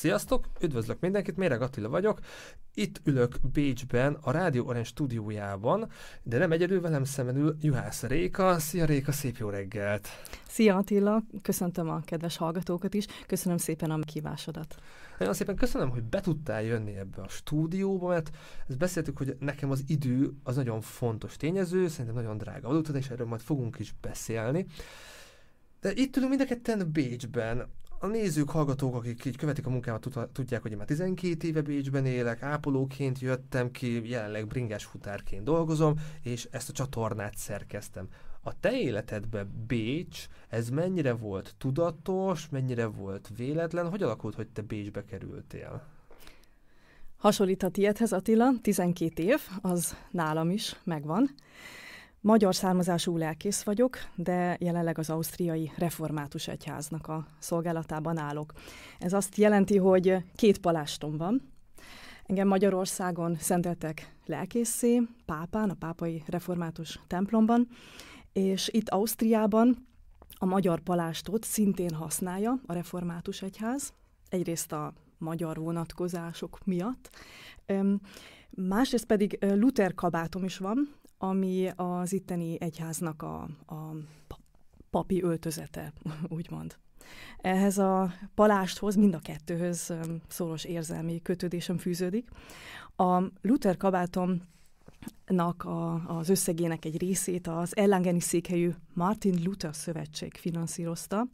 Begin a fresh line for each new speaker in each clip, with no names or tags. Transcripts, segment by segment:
Sziasztok, üdvözlök mindenkit, Méreg Attila vagyok. Itt ülök Bécsben, a Rádió Orange stúdiójában, de nem egyedül velem szemben ül Juhász Réka. Szia Réka, szép jó reggelt!
Szia Attila, köszöntöm a kedves hallgatókat is, köszönöm szépen a kívásodat.
Nagyon szépen köszönöm, hogy be tudtál jönni ebbe a stúdióba, mert ezt beszéltük, hogy nekem az idő az nagyon fontos tényező, szerintem nagyon drága adótad, és erről majd fogunk is beszélni. De itt ülünk mind a ketten Bécsben, a nézők, hallgatók, akik így követik a munkámat, tudják, hogy én már 12 éve Bécsben élek, ápolóként jöttem ki, jelenleg bringás futárként dolgozom, és ezt a csatornát szerkeztem. A te életedben Bécs, ez mennyire volt tudatos, mennyire volt véletlen, hogy alakult, hogy te Bécsbe kerültél?
Hasonlít a tiédhez, Attila, 12 év, az nálam is megvan. Magyar származású lelkész vagyok, de jelenleg az Ausztriai Református Egyháznak a szolgálatában állok. Ez azt jelenti, hogy két palástom van. Engem Magyarországon szenteltek lelkészé, pápán, a pápai református templomban, és itt Ausztriában a magyar palástot szintén használja a református egyház, egyrészt a magyar vonatkozások miatt, másrészt pedig Luther kabátom is van, ami az itteni egyháznak a, a papi öltözete, úgymond. Ehhez a palásthoz, mind a kettőhöz szoros érzelmi kötődésem fűződik. A Luther kabátomnak a, az összegének egy részét az ellengeni székhelyű Martin Luther Szövetség finanszírozta,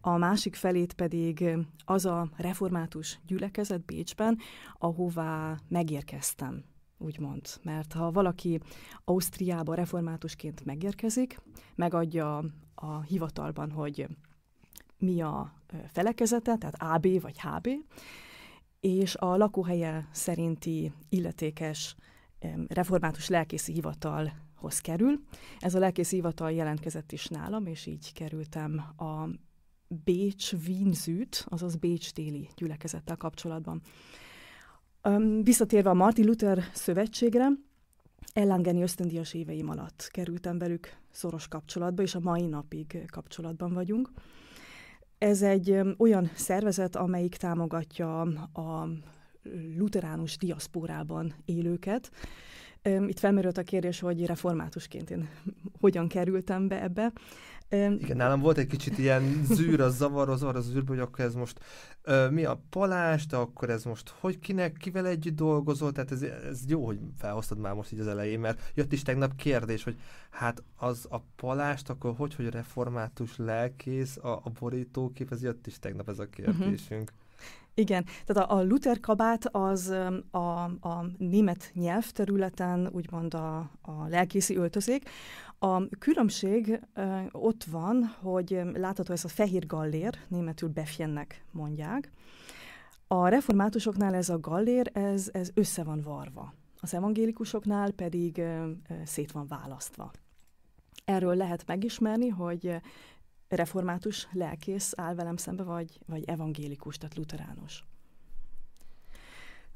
a másik felét pedig az a református gyülekezet Bécsben, ahová megérkeztem úgymond. Mert ha valaki Ausztriába reformátusként megérkezik, megadja a hivatalban, hogy mi a felekezete, tehát AB vagy HB, és a lakóhelye szerinti illetékes református lelkészi hivatalhoz kerül. Ez a lelkészi hivatal jelentkezett is nálam, és így kerültem a Bécs Wien azaz Bécs téli gyülekezettel kapcsolatban. Visszatérve a Martin Luther szövetségre, ellengeni ösztöndíjas éveim alatt kerültem velük szoros kapcsolatba, és a mai napig kapcsolatban vagyunk. Ez egy olyan szervezet, amelyik támogatja a luteránus diaszpórában élőket. Itt felmerült a kérdés, hogy reformátusként én hogyan kerültem be ebbe.
Igen, nálam volt egy kicsit ilyen zűr, az zavar, az zavar az zűrbe, hogy akkor ez most ö, mi a palás, de akkor ez most hogy kinek, kivel együtt dolgozol, tehát ez, ez jó, hogy felhoztad már most így az elején, mert jött is tegnap kérdés, hogy hát az a palást, akkor hogy, hogy református lelkész, a, a borítókép, ez jött is tegnap ez a kérdésünk. Uh-huh.
Igen, tehát a, a Luther kabát az a, a német nyelvterületen úgymond a, a lelkészi öltözék. A különbség ott van, hogy látható ez a fehér gallér, németül befjennek mondják. A reformátusoknál ez a gallér, ez, ez össze van varva. Az evangélikusoknál pedig szét van választva. Erről lehet megismerni, hogy református lelkész áll velem szembe, vagy, vagy evangélikus, tehát luteránus.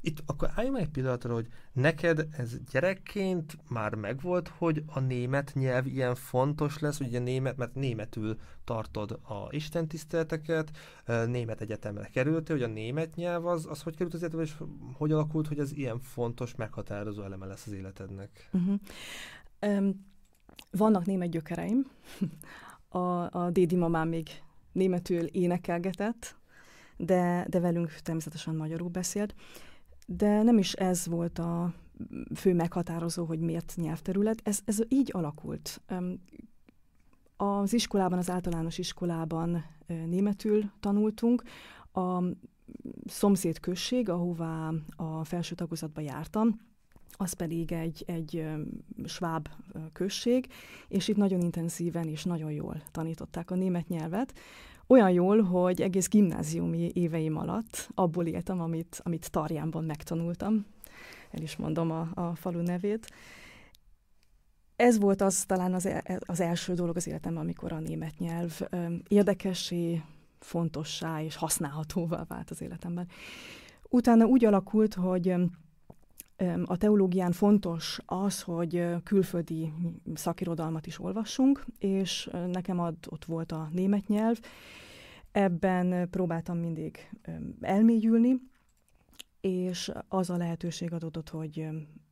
Itt akkor álljunk egy pillanatra, hogy neked ez gyerekként már megvolt, hogy a német nyelv ilyen fontos lesz, ugye német, mert németül tartod a istentiszteleteket, német egyetemre kerültél, hogy a német nyelv az, az hogy került az életedbe, és hogy alakult, hogy ez ilyen fontos, meghatározó eleme lesz az életednek? Uh-huh.
Um, vannak német gyökereim, a, a dédi mamám még németül énekelgetett, de, de velünk természetesen magyarul beszélt. De nem is ez volt a fő meghatározó, hogy miért nyelvterület. Ez, ez így alakult. Az iskolában, az általános iskolában németül tanultunk. A szomszéd község, ahová a felső tagozatba jártam, az pedig egy, egy sváb község, és itt nagyon intenzíven és nagyon jól tanították a német nyelvet. Olyan jól, hogy egész gimnáziumi éveim alatt abból éltem, amit, amit Tarjánban megtanultam. El is mondom a, a falu nevét. Ez volt az talán az, e, az első dolog az életemben, amikor a német nyelv érdekessé, fontossá és használhatóvá vált az életemben. Utána úgy alakult, hogy a teológián fontos az, hogy külföldi szakirodalmat is olvassunk, és nekem ad, ott volt a német nyelv. Ebben próbáltam mindig elmélyülni, és az a lehetőség adott, hogy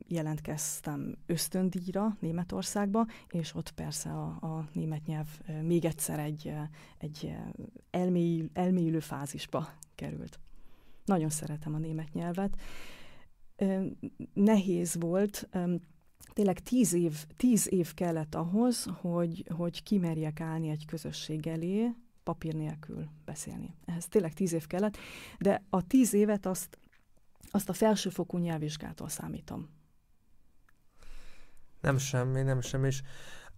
jelentkeztem ösztöndíjra Németországba, és ott persze a, a német nyelv még egyszer egy, egy elmélyül, elmélyülő fázisba került. Nagyon szeretem a német nyelvet. Nehéz volt, tényleg tíz év, tíz év kellett ahhoz, hogy, hogy kimerjek állni egy közösség elé, papír nélkül beszélni. Ehhez tényleg tíz év kellett, de a tíz évet azt, azt a felsőfokú nyelvvizsgától számítom.
Nem semmi, nem semmi. És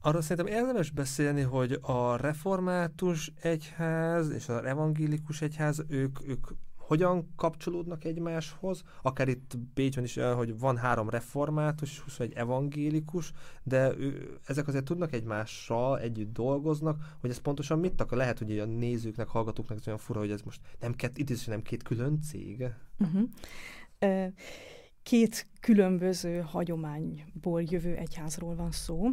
arról szerintem érdemes beszélni, hogy a református egyház és az evangélikus egyház, ők, ők hogyan kapcsolódnak egymáshoz, akár itt Bécsben is, hogy van három református, egy evangélikus, de ő, ezek azért tudnak egymással együtt dolgoznak, hogy ez pontosan mit akar? Lehet, hogy a nézőknek, hallgatóknak ez olyan fura, hogy ez most nem két, itt is nem két külön cég. Uh-huh.
Uh, két különböző hagyományból jövő egyházról van szó,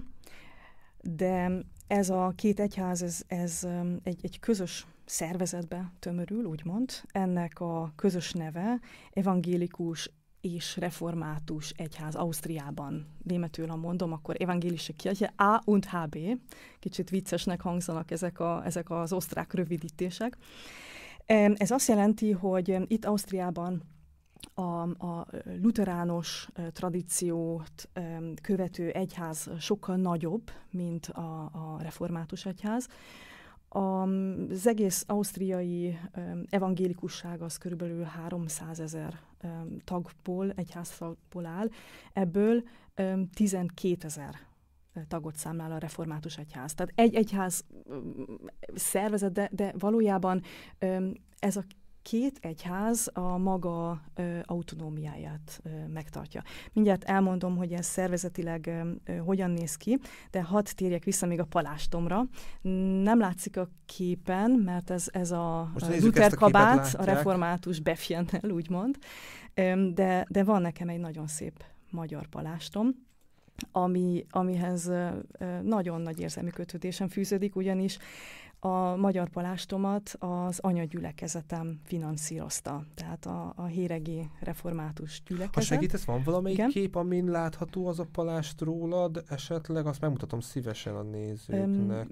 de ez a két egyház, ez, ez egy, egy közös szervezetbe tömörül, úgymond. Ennek a közös neve evangélikus és református egyház Ausztriában. Németül, ha mondom, akkor evangélische Kirche A und HB. Kicsit viccesnek hangzanak ezek, a, ezek az osztrák rövidítések. Ez azt jelenti, hogy itt Ausztriában a, a luterános tradíciót követő egyház sokkal nagyobb, mint a, a református egyház. Az egész ausztriai evangélikusság az körülbelül 300 ezer tagból, egyháztagból áll, ebből 12 ezer tagot számlál a református egyház. Tehát egy egyház szervezet, de, de valójában ez a két egyház a maga ö, autonómiáját ö, megtartja. Mindjárt elmondom, hogy ez szervezetileg ö, hogyan néz ki, de hadd térjek vissza még a palástomra. Nem látszik a képen, mert ez, ez a Luther kabát, a, a református befjennel, úgymond, de, de van nekem egy nagyon szép magyar palástom, ami, amihez nagyon nagy érzelmi kötődésem fűződik, ugyanis a magyar palástomat az anyagyülekezetem finanszírozta, tehát a, a Héregi Református gyülekezet.
Ha segítesz, van valamelyik Igen? kép, amin látható az a palást rólad, esetleg azt megmutatom szívesen a nézőknek.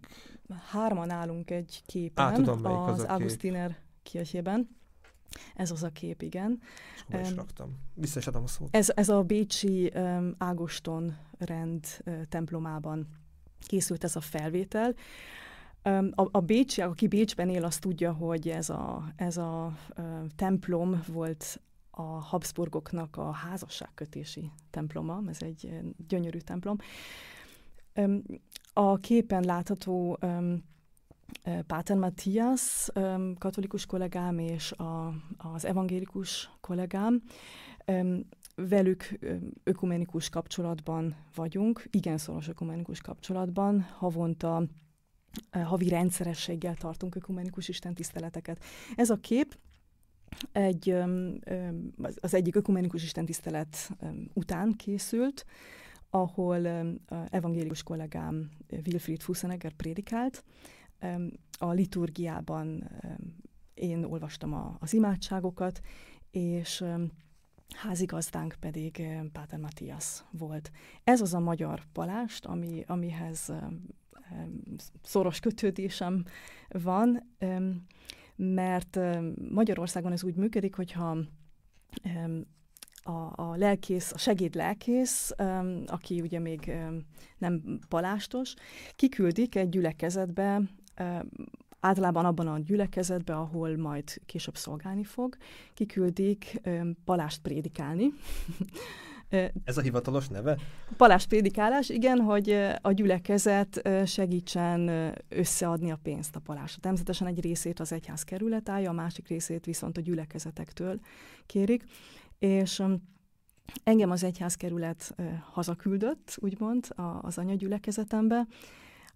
Um, hárman állunk egy képen, Á, tudom, az, az Augustiner kirchében. Ez az a kép, igen.
És um, is raktam. Vissza is adom a szót.
Ez, ez a Bécsi um, Ágoston rend uh, templomában készült ez a felvétel. A, a Bécsi, aki Bécsben él, azt tudja, hogy ez a, ez a, a templom volt a Habsburgoknak a házasságkötési temploma, ez egy gyönyörű templom. A képen látható Páter Matthias, katolikus kollégám és a, az evangélikus kollégám, velük ökumenikus kapcsolatban vagyunk, igen szoros ökumenikus kapcsolatban, havonta havi rendszerességgel tartunk ökumenikus istentiszteleteket. Ez a kép egy, az egyik ökumenikus istentisztelet után készült, ahol evangélikus kollégám Wilfried Fussenegger prédikált. A liturgiában én olvastam az imádságokat, és házigazdánk pedig Páter Matthias volt. Ez az a magyar palást, ami, amihez szoros kötődésem van, mert Magyarországon ez úgy működik, hogyha a, a lelkész, a segédlelkész, aki ugye még nem palástos, kiküldik egy gyülekezetbe, általában abban a gyülekezetbe, ahol majd később szolgálni fog, kiküldik palást prédikálni,
Ez a hivatalos neve?
Palás prédikálás, igen, hogy a gyülekezet segítsen összeadni a pénzt a palásra. Természetesen egy részét az egyház kerület állja, a másik részét viszont a gyülekezetektől kérik. És engem az egyházkerület hazaküldött, úgymond, az anyagyülekezetembe,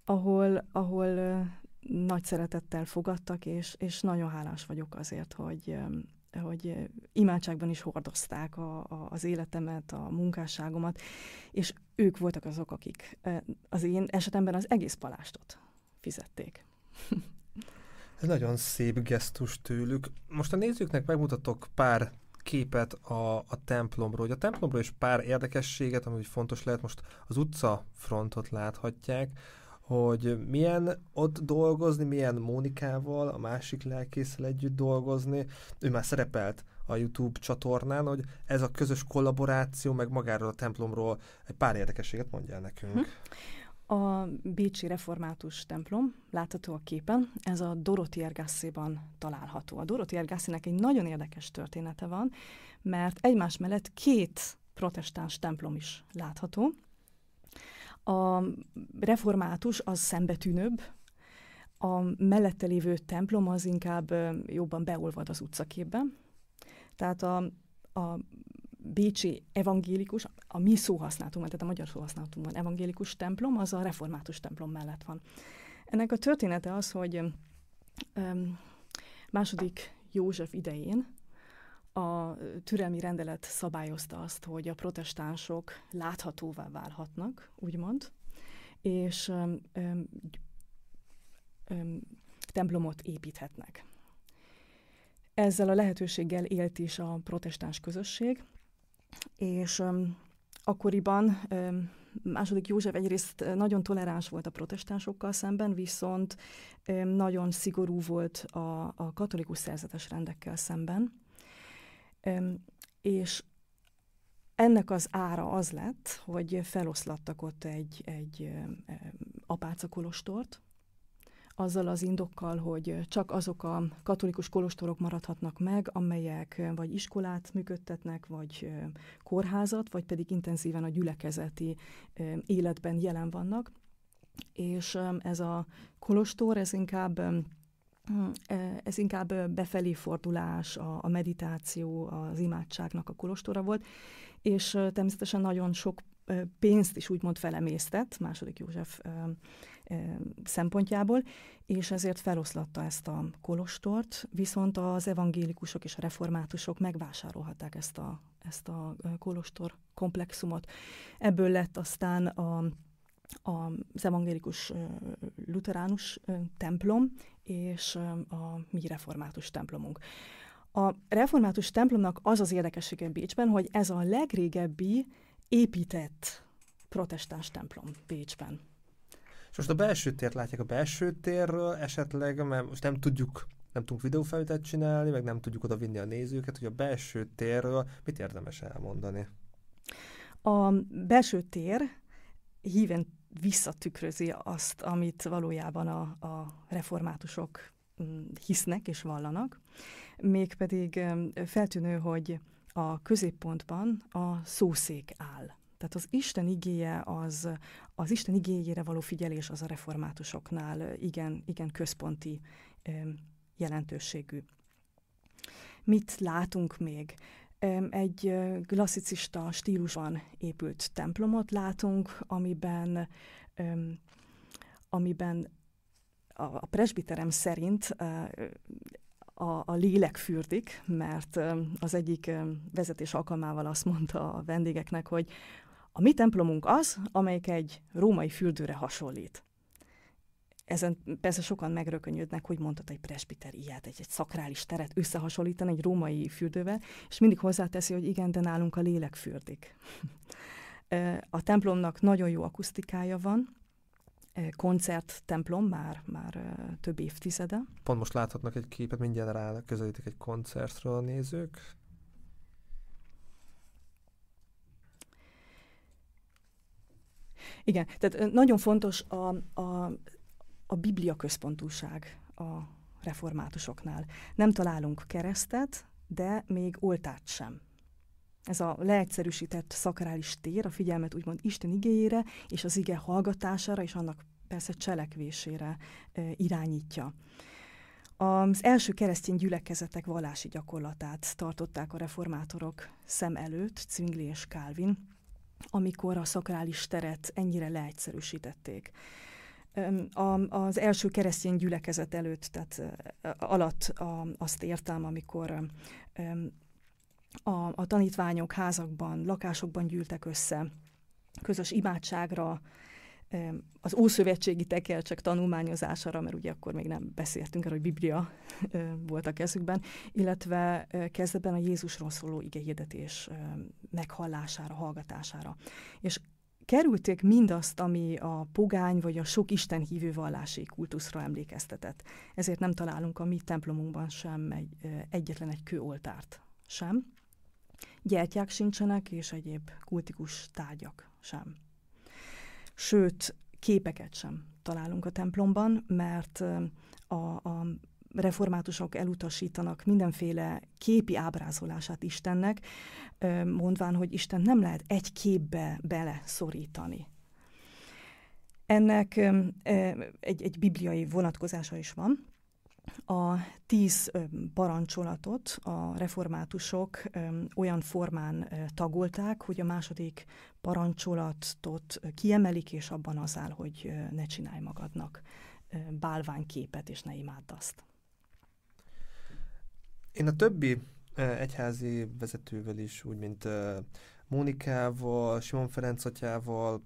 ahol, ahol nagy szeretettel fogadtak, és, és nagyon hálás vagyok azért, hogy hogy imádságban is hordozták a, a, az életemet, a munkásságomat, és ők voltak azok, akik az én esetemben az egész palástot fizették.
Ez nagyon szép gesztus tőlük. Most a nézőknek megmutatok pár képet a, a templomról. Hogy a templomról is pár érdekességet, ami fontos lehet, most az utca frontot láthatják, hogy milyen ott dolgozni, milyen Mónikával, a másik lelkészsel együtt dolgozni. Ő már szerepelt a YouTube csatornán, hogy ez a közös kollaboráció, meg magáról a templomról egy pár érdekességet mondja nekünk. Hm.
A Bécsi Református templom látható a képen, ez a Doroti Ergászéban található. A Doroti Ergászének egy nagyon érdekes története van, mert egymás mellett két protestáns templom is látható. A református az szembetűnőbb, a mellette lévő templom az inkább jobban beolvad az utcaképbe. Tehát a, a bécsi evangélikus, a mi szóhasználatunkban, tehát a magyar szóhasználatunkban evangélikus templom, az a református templom mellett van. Ennek a története az, hogy um, második József idején a türelmi rendelet szabályozta azt, hogy a protestánsok láthatóvá válhatnak, úgymond, és um, um, templomot építhetnek. Ezzel a lehetőséggel élt is a protestáns közösség, és um, akkoriban um, második József egyrészt nagyon toleráns volt a protestánsokkal szemben, viszont nagyon szigorú volt a, a katolikus szerzetes rendekkel szemben. És ennek az ára az lett, hogy feloszlattak ott egy, egy apáca kolostort, azzal az indokkal, hogy csak azok a katolikus kolostorok maradhatnak meg, amelyek vagy iskolát működtetnek, vagy kórházat, vagy pedig intenzíven a gyülekezeti életben jelen vannak. És ez a kolostor, ez inkább ez inkább befelé fordulás, a, a meditáció, az imádságnak a kolostora volt, és természetesen nagyon sok pénzt is úgymond felemésztett második József szempontjából, és ezért feloszlatta ezt a kolostort, viszont az evangélikusok és a reformátusok megvásárolhatták ezt a, ezt a kolostor komplexumot. Ebből lett aztán a az evangélikus luteránus templom és a mi református templomunk. A református templomnak az az érdekessége Bécsben, hogy ez a legrégebbi épített protestáns templom Bécsben.
És most a belső tért látják a belső térről esetleg, mert most nem tudjuk nem tudunk videófelvételt csinálni, meg nem tudjuk oda vinni a nézőket, hogy a belső térről mit érdemes elmondani?
A belső tér híven visszatükrözi azt, amit valójában a, a reformátusok mm, hisznek és vallanak, mégpedig feltűnő, hogy a középpontban a szószék áll. Tehát az Isten igéje, az, az Isten igéjére való figyelés az a reformátusoknál igen, igen központi jelentőségű. Mit látunk még? Egy klasszicista stílusban épült templomot látunk, amiben, amiben a presbiterem szerint a, a lélek fürdik, mert az egyik vezetés alkalmával azt mondta a vendégeknek, hogy a mi templomunk az, amelyik egy római fürdőre hasonlít. Ezen persze sokan megrökönyödnek, hogy mondhat egy presbiter ilyet, egy, egy szakrális teret összehasonlítani egy római fürdővel, és mindig hozzáteszi, hogy igen, de nálunk a lélek fürdik. a templomnak nagyon jó akusztikája van, koncert templom már, már több évtizede.
Pont most láthatnak egy képet, mindjárt rá közelítek egy koncertről a nézők.
Igen, tehát nagyon fontos a, a, a biblia központúság a reformátusoknál. Nem találunk keresztet, de még oltárt sem. Ez a leegyszerűsített szakrális tér a figyelmet úgymond Isten igéjére és az ige hallgatására és annak persze cselekvésére e, irányítja. Az első keresztény gyülekezetek vallási gyakorlatát tartották a reformátorok szem előtt, Zwingli és Calvin, amikor a szakrális teret ennyire leegyszerűsítették. Az első keresztény gyülekezet előtt, tehát alatt azt értem, amikor a, a tanítványok házakban, lakásokban gyűltek össze, közös imádságra, az ószövetségi tekercsek tanulmányozására, mert ugye akkor még nem beszéltünk erről, hogy Biblia volt a kezükben, illetve kezdetben a Jézusról szóló igehirdetés meghallására, hallgatására. És kerülték mindazt, ami a pogány vagy a sok Isten hívő vallási kultuszra emlékeztetett. Ezért nem találunk a mi templomunkban sem egy, egyetlen egy kőoltárt sem. Gyertyák sincsenek, és egyéb kultikus tárgyak sem. Sőt, képeket sem találunk a templomban, mert a, a reformátusok elutasítanak mindenféle képi ábrázolását Istennek, mondván, hogy Isten nem lehet egy képbe bele szorítani. Ennek egy, egy bibliai vonatkozása is van. A tíz parancsolatot a reformátusok olyan formán tagolták, hogy a második parancsolatot kiemelik, és abban az áll, hogy ne csinálj magadnak bálványképet, és ne imádd azt.
Én a többi egyházi vezetővel is, úgy mint Mónikával, Simon Ferenc atyával,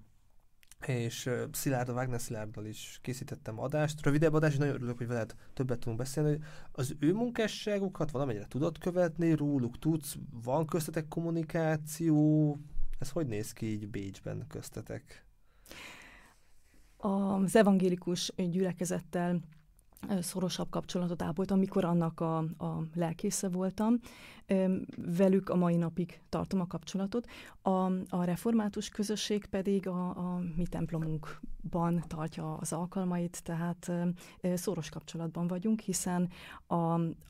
és Szilárd, Wagner Szilárddal is készítettem adást, rövidebb adást, és nagyon örülök, hogy veled többet tudunk beszélni, hogy az ő munkásságukat valamennyire tudod követni, róluk tudsz, van köztetek kommunikáció, ez hogy néz ki így Bécsben köztetek?
Az evangélikus gyülekezettel szorosabb kapcsolatot ápoltam, amikor annak a, a lelkésze voltam. Velük a mai napig tartom a kapcsolatot. A, a református közösség pedig a, a mi templomunkban tartja az alkalmait, tehát szoros kapcsolatban vagyunk, hiszen a,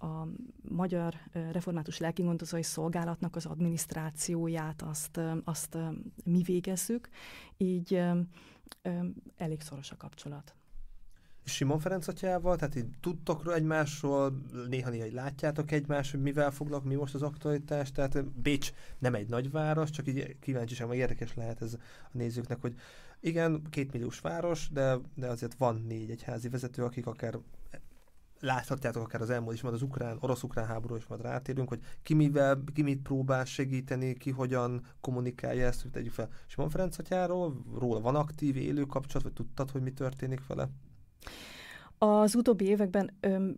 a Magyar Református Lelkigondozói Szolgálatnak az adminisztrációját azt, azt mi végezzük, így elég szoros a kapcsolat.
Simon Ferenc atyával, tehát így tudtok egymásról, néha-néha látjátok egymást, hogy mivel foglalk, mi most az aktualitás, tehát Bécs nem egy nagyváros, csak így kíváncsiság, meg érdekes lehet ez a nézőknek, hogy igen, két milliós város, de, de azért van négy egyházi vezető, akik akár láthatjátok akár az elmúlt is, majd az ukrán, orosz-ukrán háború is majd rátérünk, hogy ki mivel, ki mit próbál segíteni, ki hogyan kommunikálja ezt, hogy tegyük fel Simon Ferenc atyáról, róla van aktív, élő kapcsolat, vagy tudtad, hogy mi történik vele?
Az utóbbi években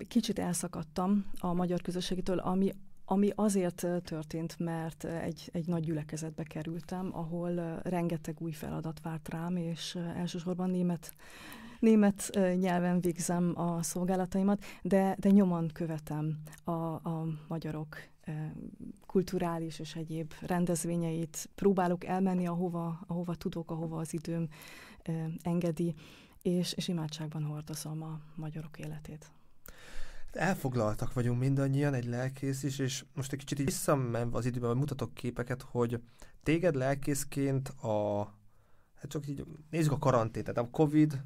kicsit elszakadtam a magyar közösségitől, ami ami azért történt, mert egy, egy nagy gyülekezetbe kerültem, ahol rengeteg új feladat várt rám, és elsősorban német, német nyelven végzem a szolgálataimat, de, de nyomon követem a, a magyarok kulturális és egyéb rendezvényeit. Próbálok elmenni, ahova, ahova tudok, ahova az időm engedi és, és imádságban hordozom a magyarok életét.
Elfoglaltak vagyunk mindannyian, egy lelkész is, és most egy kicsit visszamenve az időben, mutatok képeket, hogy téged lelkészként a, hát csak így nézzük a karantén, tehát a Covid,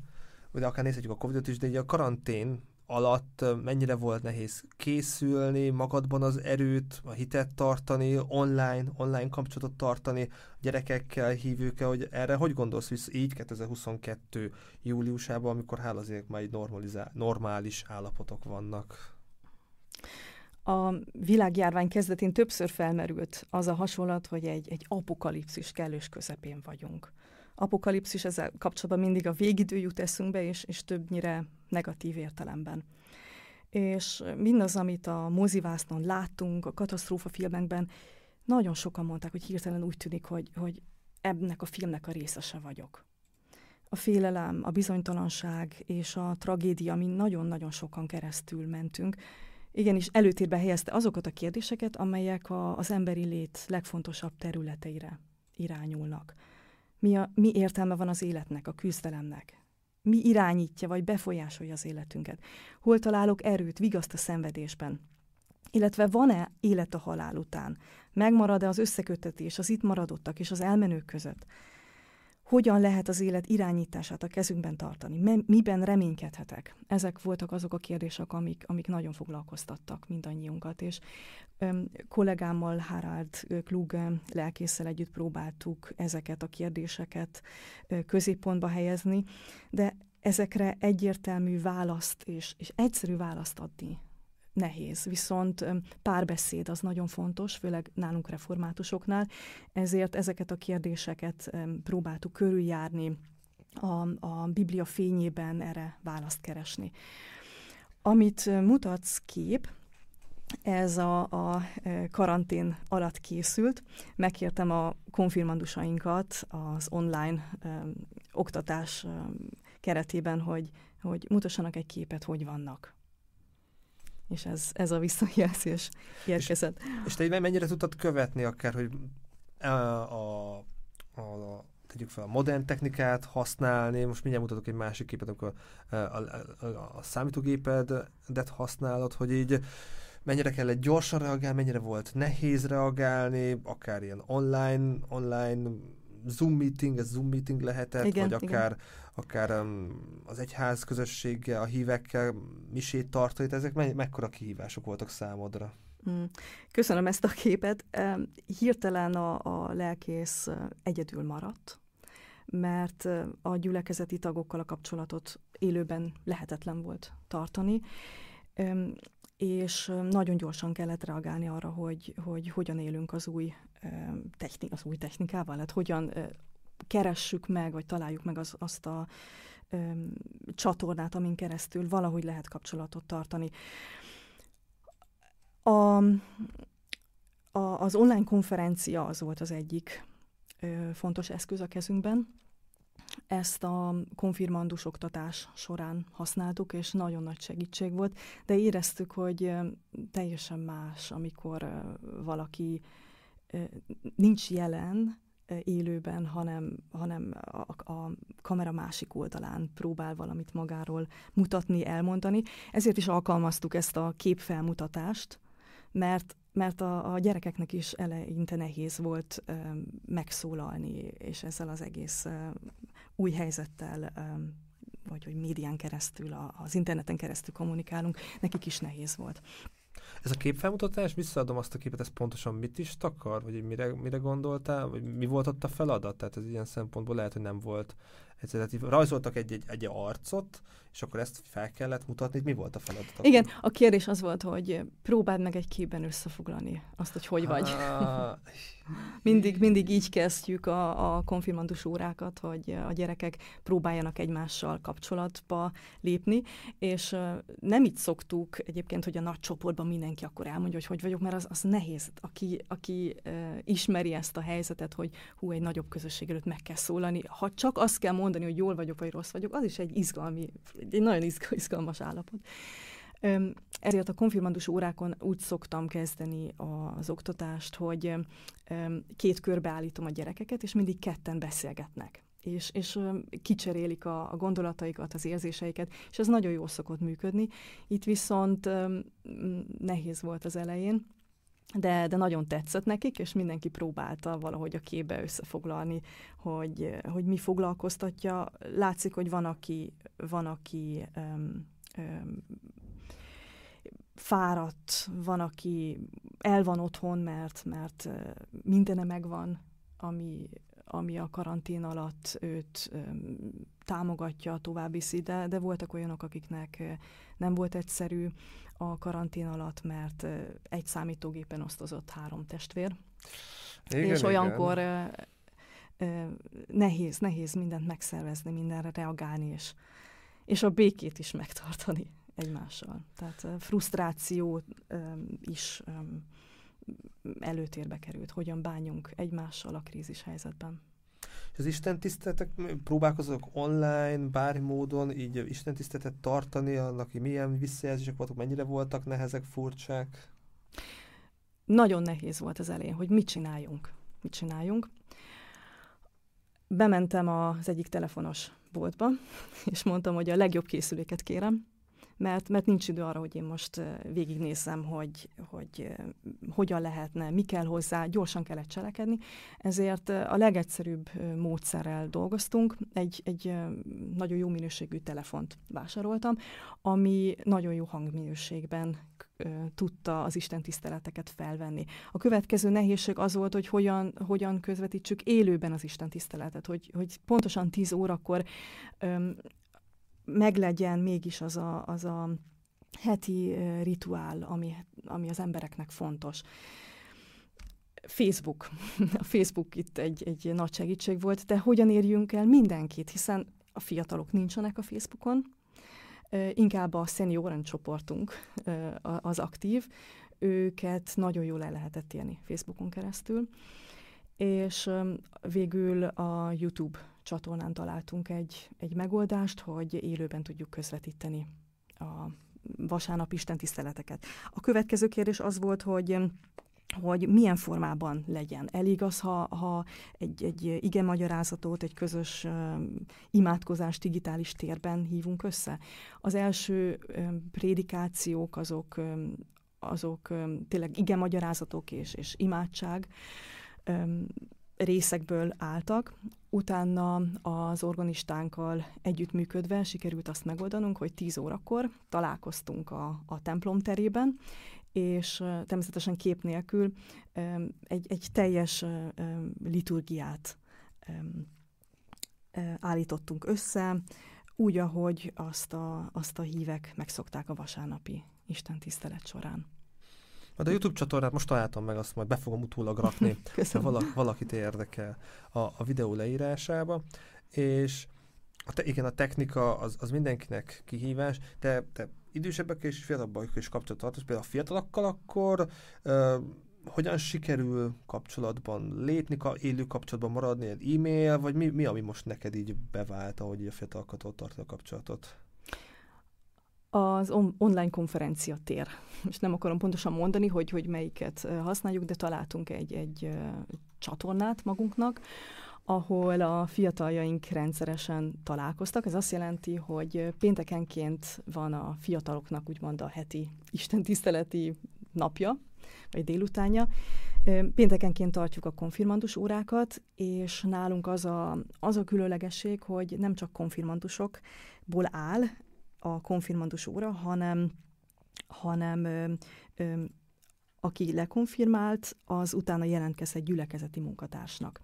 vagy akár nézhetjük a Covidot is, de a karantén alatt mennyire volt nehéz készülni, magadban az erőt, a hitet tartani, online, online kapcsolatot tartani, gyerekekkel, hívőkkel, hogy erre hogy gondolsz vissza így 2022 júliusában, amikor hál' azért már egy normális állapotok vannak?
A világjárvány kezdetén többször felmerült az a hasonlat, hogy egy, egy apokalipszis kellős közepén vagyunk apokalipszis, ezzel kapcsolatban mindig a végidő jut eszünkbe, és, és többnyire negatív értelemben. És mindaz, amit a mozivásznon láttunk, a katasztrófa filmekben, nagyon sokan mondták, hogy hirtelen úgy tűnik, hogy, hogy ennek a filmnek a részese vagyok. A félelem, a bizonytalanság és a tragédia, ami nagyon-nagyon sokan keresztül mentünk, igenis előtérbe helyezte azokat a kérdéseket, amelyek a, az emberi lét legfontosabb területeire irányulnak mi, a, mi értelme van az életnek, a küzdelemnek. Mi irányítja vagy befolyásolja az életünket. Hol találok erőt, vigaszt a szenvedésben. Illetve van-e élet a halál után? Megmarad-e az összekötetés az itt maradottak és az elmenők között? Hogyan lehet az élet irányítását a kezünkben tartani, miben reménykedhetek. Ezek voltak azok a kérdések, amik, amik nagyon foglalkoztattak mindannyiunkat, és öm, kollégámmal, Harald Klug lelkészsel együtt próbáltuk ezeket a kérdéseket ö, középpontba helyezni, de ezekre egyértelmű választ és, és egyszerű választ adni nehéz, viszont párbeszéd az nagyon fontos, főleg nálunk reformátusoknál, ezért ezeket a kérdéseket próbáltuk körüljárni a, a Biblia fényében erre választ keresni. Amit mutatsz kép, ez a, a karantén alatt készült. Megkértem a konfirmandusainkat az online um, oktatás um, keretében, hogy, hogy mutassanak egy képet, hogy vannak. És ez, ez a visszajelzés érkezett.
És, és te mennyire tudtad követni akár, hogy a, a, a, a tegyük fel a modern technikát használni, most mindjárt mutatok egy másik képet, amikor a, a, a, a számítógépedet használod, hogy így mennyire kellett gyorsan reagálni, mennyire volt nehéz reagálni, akár ilyen online, online Zoom meeting, ez Zoom meeting lehetett, igen, vagy akár, igen. Akár az egyház közösséggel, a hívekkel misét tartani, ezek me- mekkora kihívások voltak számodra? Mm.
Köszönöm ezt a képet. Hirtelen a, a lelkész egyedül maradt, mert a gyülekezeti tagokkal a kapcsolatot élőben lehetetlen volt tartani és nagyon gyorsan kellett reagálni arra, hogy, hogy hogyan élünk az új, techni, az új technikával, hát hogyan keressük meg, vagy találjuk meg az, azt a um, csatornát, amin keresztül valahogy lehet kapcsolatot tartani. A, a, az online konferencia az volt az egyik ö, fontos eszköz a kezünkben, ezt a konfirmandus oktatás során használtuk, és nagyon nagy segítség volt, de éreztük, hogy teljesen más, amikor valaki nincs jelen élőben, hanem, hanem a, a kamera másik oldalán próbál valamit magáról mutatni, elmondani. Ezért is alkalmaztuk ezt a képfelmutatást, mert mert a, a gyerekeknek is eleinte nehéz volt ö, megszólalni, és ezzel az egész ö, új helyzettel, ö, vagy hogy médián keresztül, a, az interneten keresztül kommunikálunk, nekik is nehéz volt.
Ez a képfelmutatás, visszaadom azt a képet, ez pontosan mit is takar, vagy mire, mire gondoltál, vagy mi volt ott a feladat? Tehát ez ilyen szempontból lehet, hogy nem volt tehát rajzoltak egy, egy, egy arcot, és akkor ezt fel kellett mutatni, mi volt a feladat?
Igen, a kérdés az volt, hogy próbáld meg egy képben összefoglalni azt, hogy hogy vagy. mindig, mindig így kezdjük a, a konfirmandus órákat, hogy a gyerekek próbáljanak egymással kapcsolatba lépni, és nem így szoktuk egyébként, hogy a nagy csoportban mindenki akkor elmondja, hogy hogy vagyok, mert az, az nehéz. Aki, aki ismeri ezt a helyzetet, hogy hú, egy nagyobb közösség előtt meg kell szólani, ha csak azt kell mondani, mondani, hogy jól vagyok, vagy rossz vagyok, az is egy izgalmi, egy nagyon izgalmas állapot. Ezért a konfirmandus órákon úgy szoktam kezdeni az oktatást, hogy két körbe állítom a gyerekeket, és mindig ketten beszélgetnek és, és kicserélik a, a gondolataikat, az érzéseiket, és ez nagyon jól szokott működni. Itt viszont nehéz volt az elején, de, de nagyon tetszett nekik, és mindenki próbálta valahogy a képbe összefoglalni, hogy, hogy mi foglalkoztatja. Látszik, hogy van, aki, van, aki um, um, fáradt, van, aki el van otthon, mert, mert mindene megvan, ami, ami a karantén alatt őt támogatja, tovább viszi, de, de voltak olyanok, akiknek nem volt egyszerű a karantén alatt, mert egy számítógépen osztozott három testvér. Igen, és olyankor igen. nehéz, nehéz mindent megszervezni, mindenre reagálni, és, és a békét is megtartani egymással. Tehát frusztráció is előtérbe került, hogyan bánjunk egymással a krízis helyzetben.
És az Isten tiszteletek próbálkozok online, bármi módon így Isten tiszteletet tartani, annak milyen visszajelzések voltak, mennyire voltak nehezek, furcsák?
Nagyon nehéz volt az elején, hogy mit csináljunk. Mit csináljunk. Bementem az egyik telefonos boltba, és mondtam, hogy a legjobb készüléket kérem, mert, mert nincs idő arra, hogy én most végignézem, hogy, hogy hogyan lehetne, mi kell hozzá, gyorsan kellett cselekedni. Ezért a legegyszerűbb módszerrel dolgoztunk. Egy, egy nagyon jó minőségű telefont vásároltam, ami nagyon jó hangminőségben tudta az Isten tiszteleteket felvenni. A következő nehézség az volt, hogy hogyan, hogyan közvetítsük élőben az Isten tiszteletet, hogy, hogy pontosan 10 órakor meglegyen mégis az a, az a heti rituál, ami, ami az embereknek fontos. Facebook. A Facebook itt egy, egy nagy segítség volt, de hogyan érjünk el mindenkit, hiszen a fiatalok nincsenek a Facebookon, inkább a senioren csoportunk az aktív, őket nagyon jól el lehetett élni Facebookon keresztül, és végül a YouTube csatornán találtunk egy, egy megoldást, hogy élőben tudjuk közvetíteni a vasárnap Isten tiszteleteket. A következő kérdés az volt, hogy hogy milyen formában legyen. Elég az, ha, ha egy, egy igen magyarázatot, egy közös uh, imádkozást digitális térben hívunk össze. Az első um, prédikációk azok, um, azok um, tényleg igen magyarázatok és, és imádság um, részekből álltak. Utána az organistánkkal együttműködve sikerült azt megoldanunk, hogy 10 órakor találkoztunk a, a templom terében, és természetesen kép nélkül egy, egy teljes liturgiát állítottunk össze, úgy, ahogy azt a, azt a hívek megszokták a vasárnapi Isten tisztelet során.
Majd a YouTube csatornát most találtam meg, azt majd be fogom utólag rakni, ha valak, valakit érdekel a, a videó leírásába. És a te, igen, a technika az, az mindenkinek kihívás, de te idősebbek és fiatalabbak is kapcsolatot tartasz, például a fiatalokkal, akkor ö, hogyan sikerül kapcsolatban lépni, élő kapcsolatban maradni, e-mail, vagy mi, mi, ami most neked így bevált, ahogy a fiatalokat ott tartod a kapcsolatot?
Az on- online konferencia tér. És nem akarom pontosan mondani, hogy, hogy melyiket használjuk, de találtunk egy, egy csatornát magunknak, ahol a fiataljaink rendszeresen találkoztak. Ez azt jelenti, hogy péntekenként van a fiataloknak úgymond a heti istentiszteleti napja, vagy délutánja. Péntekenként tartjuk a konfirmandus órákat, és nálunk az a, az a különlegesség, hogy nem csak konfirmandusokból áll a konfirmandus óra, hanem, hanem ö, ö, aki lekonfirmált, az utána jelentkezhet gyülekezeti munkatársnak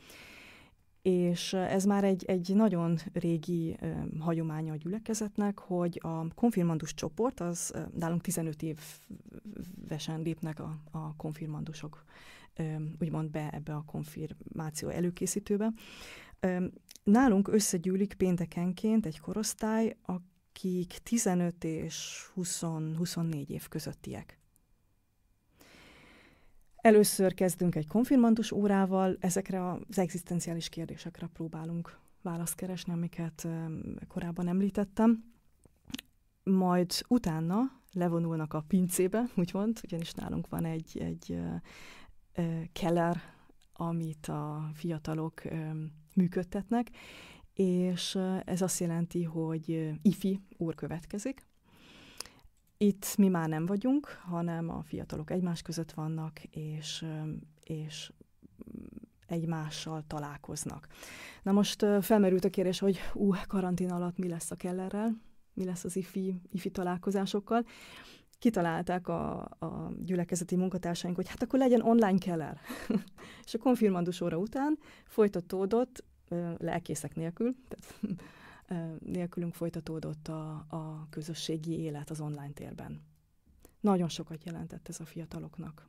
és ez már egy, egy nagyon régi uh, hagyománya a gyülekezetnek, hogy a konfirmandus csoport, az nálunk 15 évesen lépnek a, a konfirmandusok uh, úgymond be ebbe a konfirmáció előkészítőbe. Uh, nálunk összegyűlik péntekenként egy korosztály, akik 15 és 20-24 év közöttiek. Először kezdünk egy konfirmandus órával, ezekre az egzisztenciális kérdésekre próbálunk választ keresni, amiket korábban említettem. Majd utána levonulnak a pincébe, úgymond, ugyanis nálunk van egy, egy keller, amit a fiatalok működtetnek, és ez azt jelenti, hogy ifi úr következik, itt mi már nem vagyunk, hanem a fiatalok egymás között vannak, és, és egymással találkoznak. Na most felmerült a kérdés, hogy ú, karantén alatt mi lesz a kellerrel, mi lesz az ifi, ifi találkozásokkal. Kitalálták a, a gyülekezeti munkatársaink, hogy hát akkor legyen online keller. és a konfirmandus óra után folytatódott, lelkészek nélkül, tehát nélkülünk folytatódott a, a közösségi élet az online térben. Nagyon sokat jelentett ez a fiataloknak.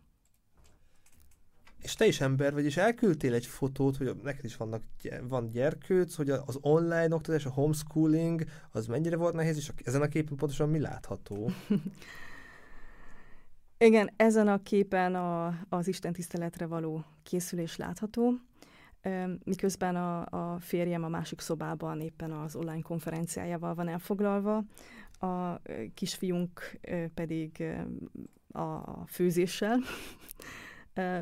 És te is ember vagy, és elküldtél egy fotót, hogy neked is vannak, van gyerkőc, hogy az online oktatás, a homeschooling, az mennyire volt nehéz, és ezen a képen pontosan mi látható?
Igen, ezen a képen a, az Isten tiszteletre való készülés látható miközben a, a férjem a másik szobában éppen az online konferenciájával van elfoglalva, a kisfiunk pedig a főzéssel,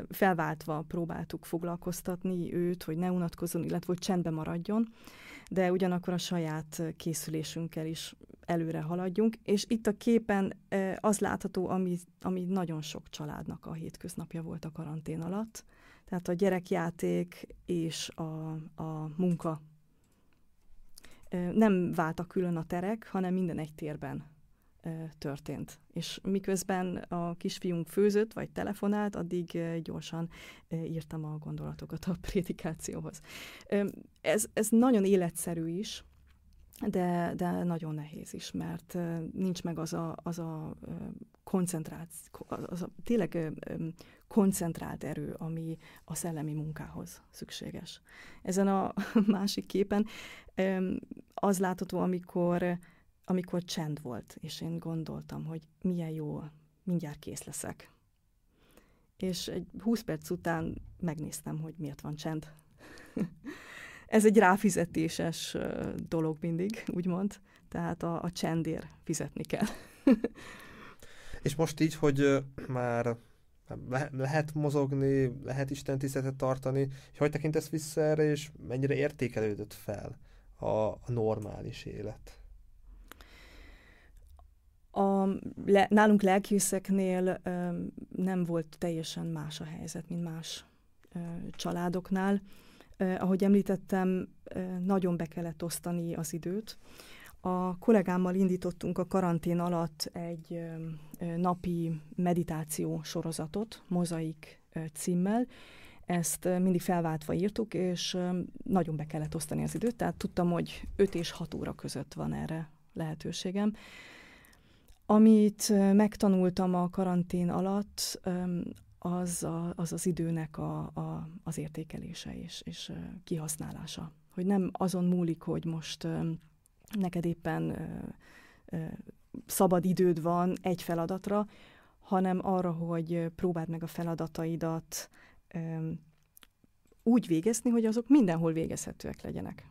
felváltva próbáltuk foglalkoztatni őt, hogy ne unatkozzon, illetve hogy csendbe maradjon, de ugyanakkor a saját készülésünkkel is előre haladjunk, és itt a képen az látható, ami, ami nagyon sok családnak a hétköznapja volt a karantén alatt, tehát a gyerekjáték és a, a munka nem váltak külön a terek, hanem minden egy térben történt. És miközben a kisfiunk főzött, vagy telefonált, addig gyorsan írtam a gondolatokat a prédikációhoz. Ez, ez nagyon életszerű is, de, de nagyon nehéz is, mert nincs meg az a, az a koncentráció, az a tényleg koncentrált erő, ami a szellemi munkához szükséges. Ezen a másik képen az látható, amikor, amikor csend volt, és én gondoltam, hogy milyen jó, mindjárt kész leszek. És egy 20 perc után megnéztem, hogy miért van csend. Ez egy ráfizetéses dolog mindig, úgymond, tehát a, a csendér fizetni kell.
és most így, hogy már lehet mozogni, lehet Isten tiszteletet tartani, és hogy tekintesz vissza erre, és mennyire értékelődött fel a, a normális élet?
A, le, nálunk lelkészeknél ö, nem volt teljesen más a helyzet, mint más ö, családoknál. Ö, ahogy említettem, ö, nagyon be kellett osztani az időt. A kollégámmal indítottunk a karantén alatt egy napi meditáció sorozatot, Mozaik címmel. Ezt mindig felváltva írtuk, és nagyon be kellett osztani az időt, tehát tudtam, hogy 5 és 6 óra között van erre lehetőségem. Amit megtanultam a karantén alatt, az a, az, az időnek a, a, az értékelése és, és kihasználása. Hogy nem azon múlik, hogy most neked éppen ö, ö, szabad időd van egy feladatra, hanem arra, hogy próbáld meg a feladataidat ö, úgy végezni, hogy azok mindenhol végezhetőek legyenek.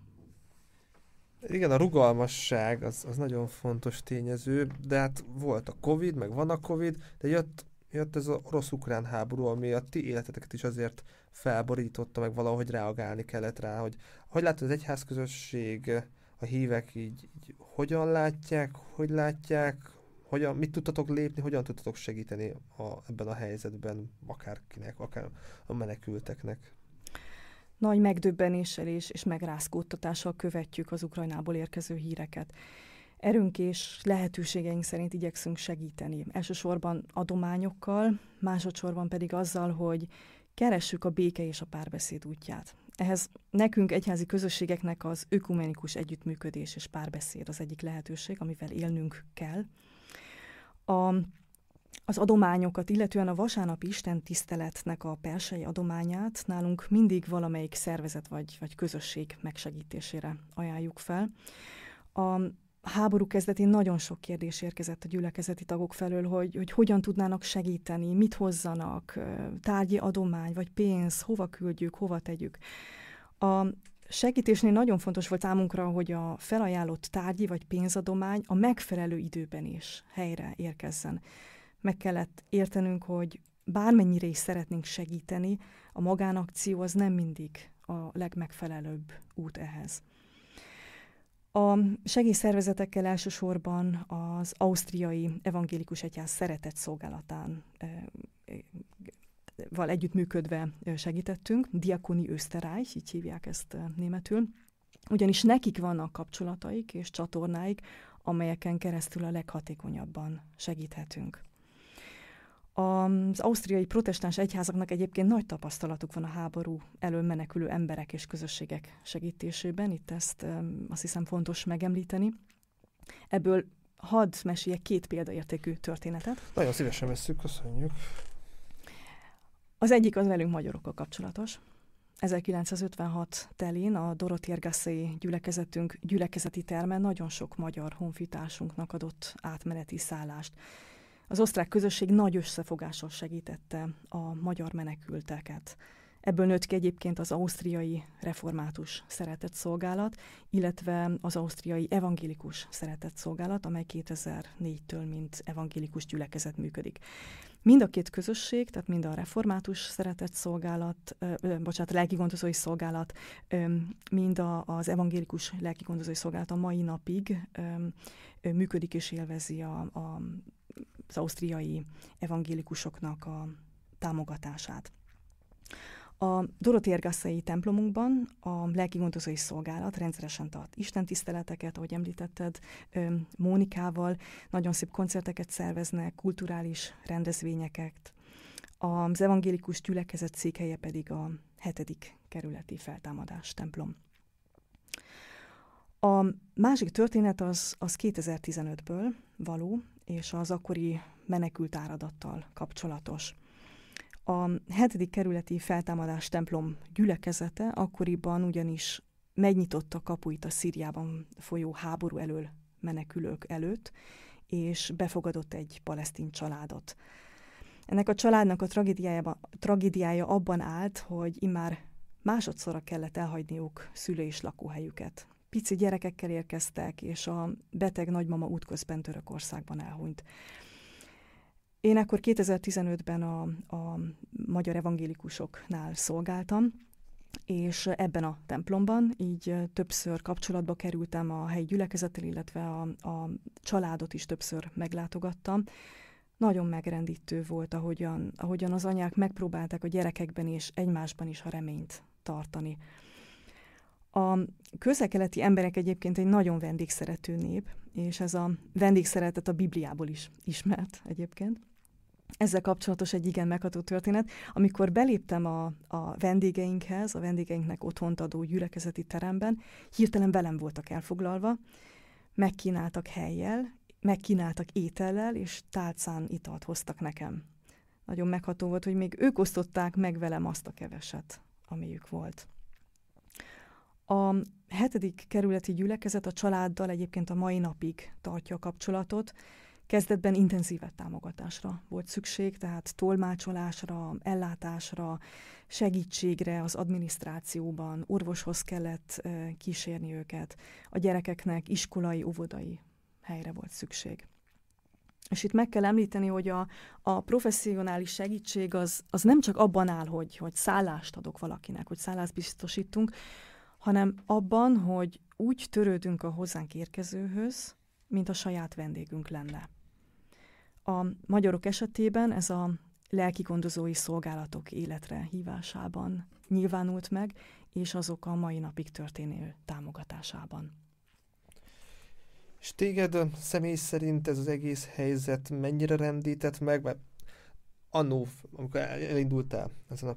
Igen, a rugalmasság az, az nagyon fontos tényező, de hát volt a Covid, meg van a Covid, de jött, jött ez a orosz-ukrán háború, ami a ti életeteket is azért felborította, meg valahogy reagálni kellett rá, hogy hogy látod az egyházközösség a hívek így, így hogyan látják, hogy látják, hogyan, mit tudtatok lépni, hogyan tudtatok segíteni a, ebben a helyzetben akárkinek, akár a menekülteknek?
Nagy megdöbbenéssel és, és megrázkódtatással követjük az Ukrajnából érkező híreket. Erőnk és lehetőségeink szerint igyekszünk segíteni. Elsősorban adományokkal, másodszorban pedig azzal, hogy keressük a béke és a párbeszéd útját. Ehhez nekünk egyházi közösségeknek az ökumenikus együttműködés és párbeszéd az egyik lehetőség, amivel élnünk kell. A, az adományokat, illetően a vasárnapi Isten tiszteletnek a persei adományát nálunk mindig valamelyik szervezet vagy, vagy közösség megsegítésére ajánljuk fel. A háború kezdetén nagyon sok kérdés érkezett a gyülekezeti tagok felől, hogy, hogy hogyan tudnának segíteni, mit hozzanak, tárgyi adomány, vagy pénz, hova küldjük, hova tegyük. A segítésnél nagyon fontos volt számunkra, hogy a felajánlott tárgyi vagy pénzadomány a megfelelő időben is helyre érkezzen. Meg kellett értenünk, hogy bármennyire is szeretnénk segíteni, a magánakció az nem mindig a legmegfelelőbb út ehhez. A segélyszervezetekkel elsősorban az Ausztriai Evangélikus Egyház szeretett szolgálatán val együttműködve segítettünk, Diakoni Österreich, így hívják ezt németül, ugyanis nekik vannak kapcsolataik és csatornáik, amelyeken keresztül a leghatékonyabban segíthetünk. Az ausztriai protestáns egyházaknak egyébként nagy tapasztalatuk van a háború elől menekülő emberek és közösségek segítésében, itt ezt azt hiszem fontos megemlíteni. Ebből hadd meséljek két példaértékű történetet.
Nagyon szívesen veszük, köszönjük.
Az egyik az velünk magyarokkal kapcsolatos. 1956 telén a Dorotérgasszai gyülekezetünk gyülekezeti termen nagyon sok magyar honfitársunknak adott átmeneti szállást. Az osztrák közösség nagy összefogással segítette a magyar menekülteket. Ebből nőtt ki egyébként az ausztriai református szeretett szolgálat, illetve az ausztriai evangélikus szeretett szolgálat, amely 2004-től mint evangélikus gyülekezet működik. Mind a két közösség, tehát mind a református szeretett szolgálat, ö, bocsánat, lelkigondozói szolgálat, ö, mind a, az evangélikus lelkigondozói szolgálat a mai napig ö, működik és élvezi a, a, az ausztriai evangélikusoknak a támogatását. A Dorotérgasszai templomunkban a lelkigondozói szolgálat rendszeresen tart istentiszteleteket, ahogy említetted, Mónikával, nagyon szép koncerteket szerveznek, kulturális rendezvényeket. Az evangélikus gyülekezet székhelye pedig a hetedik kerületi feltámadás templom. A másik történet az, az 2015-ből való, és az akkori menekült áradattal kapcsolatos. A hetedik kerületi feltámadás templom gyülekezete akkoriban ugyanis megnyitotta kapuit a Szíriában folyó háború elől menekülők előtt, és befogadott egy palesztin családot. Ennek a családnak a tragédiája, abban állt, hogy immár másodszorra kellett elhagyniuk szülő és lakóhelyüket. Pici gyerekekkel érkeztek, és a beteg nagymama útközben Törökországban elhunyt. Én akkor 2015-ben a, a magyar evangélikusoknál szolgáltam, és ebben a templomban így többször kapcsolatba kerültem a helyi gyülekezettel, illetve a, a családot is többször meglátogattam. Nagyon megrendítő volt, ahogyan, ahogyan az anyák megpróbálták a gyerekekben és egymásban is a reményt tartani. A közelkeleti emberek egyébként egy nagyon vendégszerető nép, és ez a vendégszeretet a Bibliából is ismert egyébként. Ezzel kapcsolatos egy igen megható történet. Amikor beléptem a, a vendégeinkhez, a vendégeinknek otthont adó gyülekezeti teremben, hirtelen velem voltak elfoglalva, megkínáltak helyjel, megkínáltak étellel, és tálcán italt hoztak nekem. Nagyon megható volt, hogy még ők osztották meg velem azt a keveset, amiük volt. A hetedik kerületi gyülekezet a családdal egyébként a mai napig tartja a kapcsolatot, Kezdetben intenzívebb támogatásra volt szükség, tehát tolmácsolásra, ellátásra, segítségre az adminisztrációban, orvoshoz kellett kísérni őket, a gyerekeknek iskolai, óvodai helyre volt szükség. És itt meg kell említeni, hogy a, a professzionális segítség az, az nem csak abban áll, hogy, hogy szállást adok valakinek, hogy szállást biztosítunk, hanem abban, hogy úgy törődünk a hozzánk érkezőhöz, mint a saját vendégünk lenne. A magyarok esetében ez a lelki gondozói szolgálatok életre hívásában nyilvánult meg, és azok a mai napig történő támogatásában.
És téged személy szerint ez az egész helyzet mennyire rendített meg? Mert annó, amikor elindultál ezen a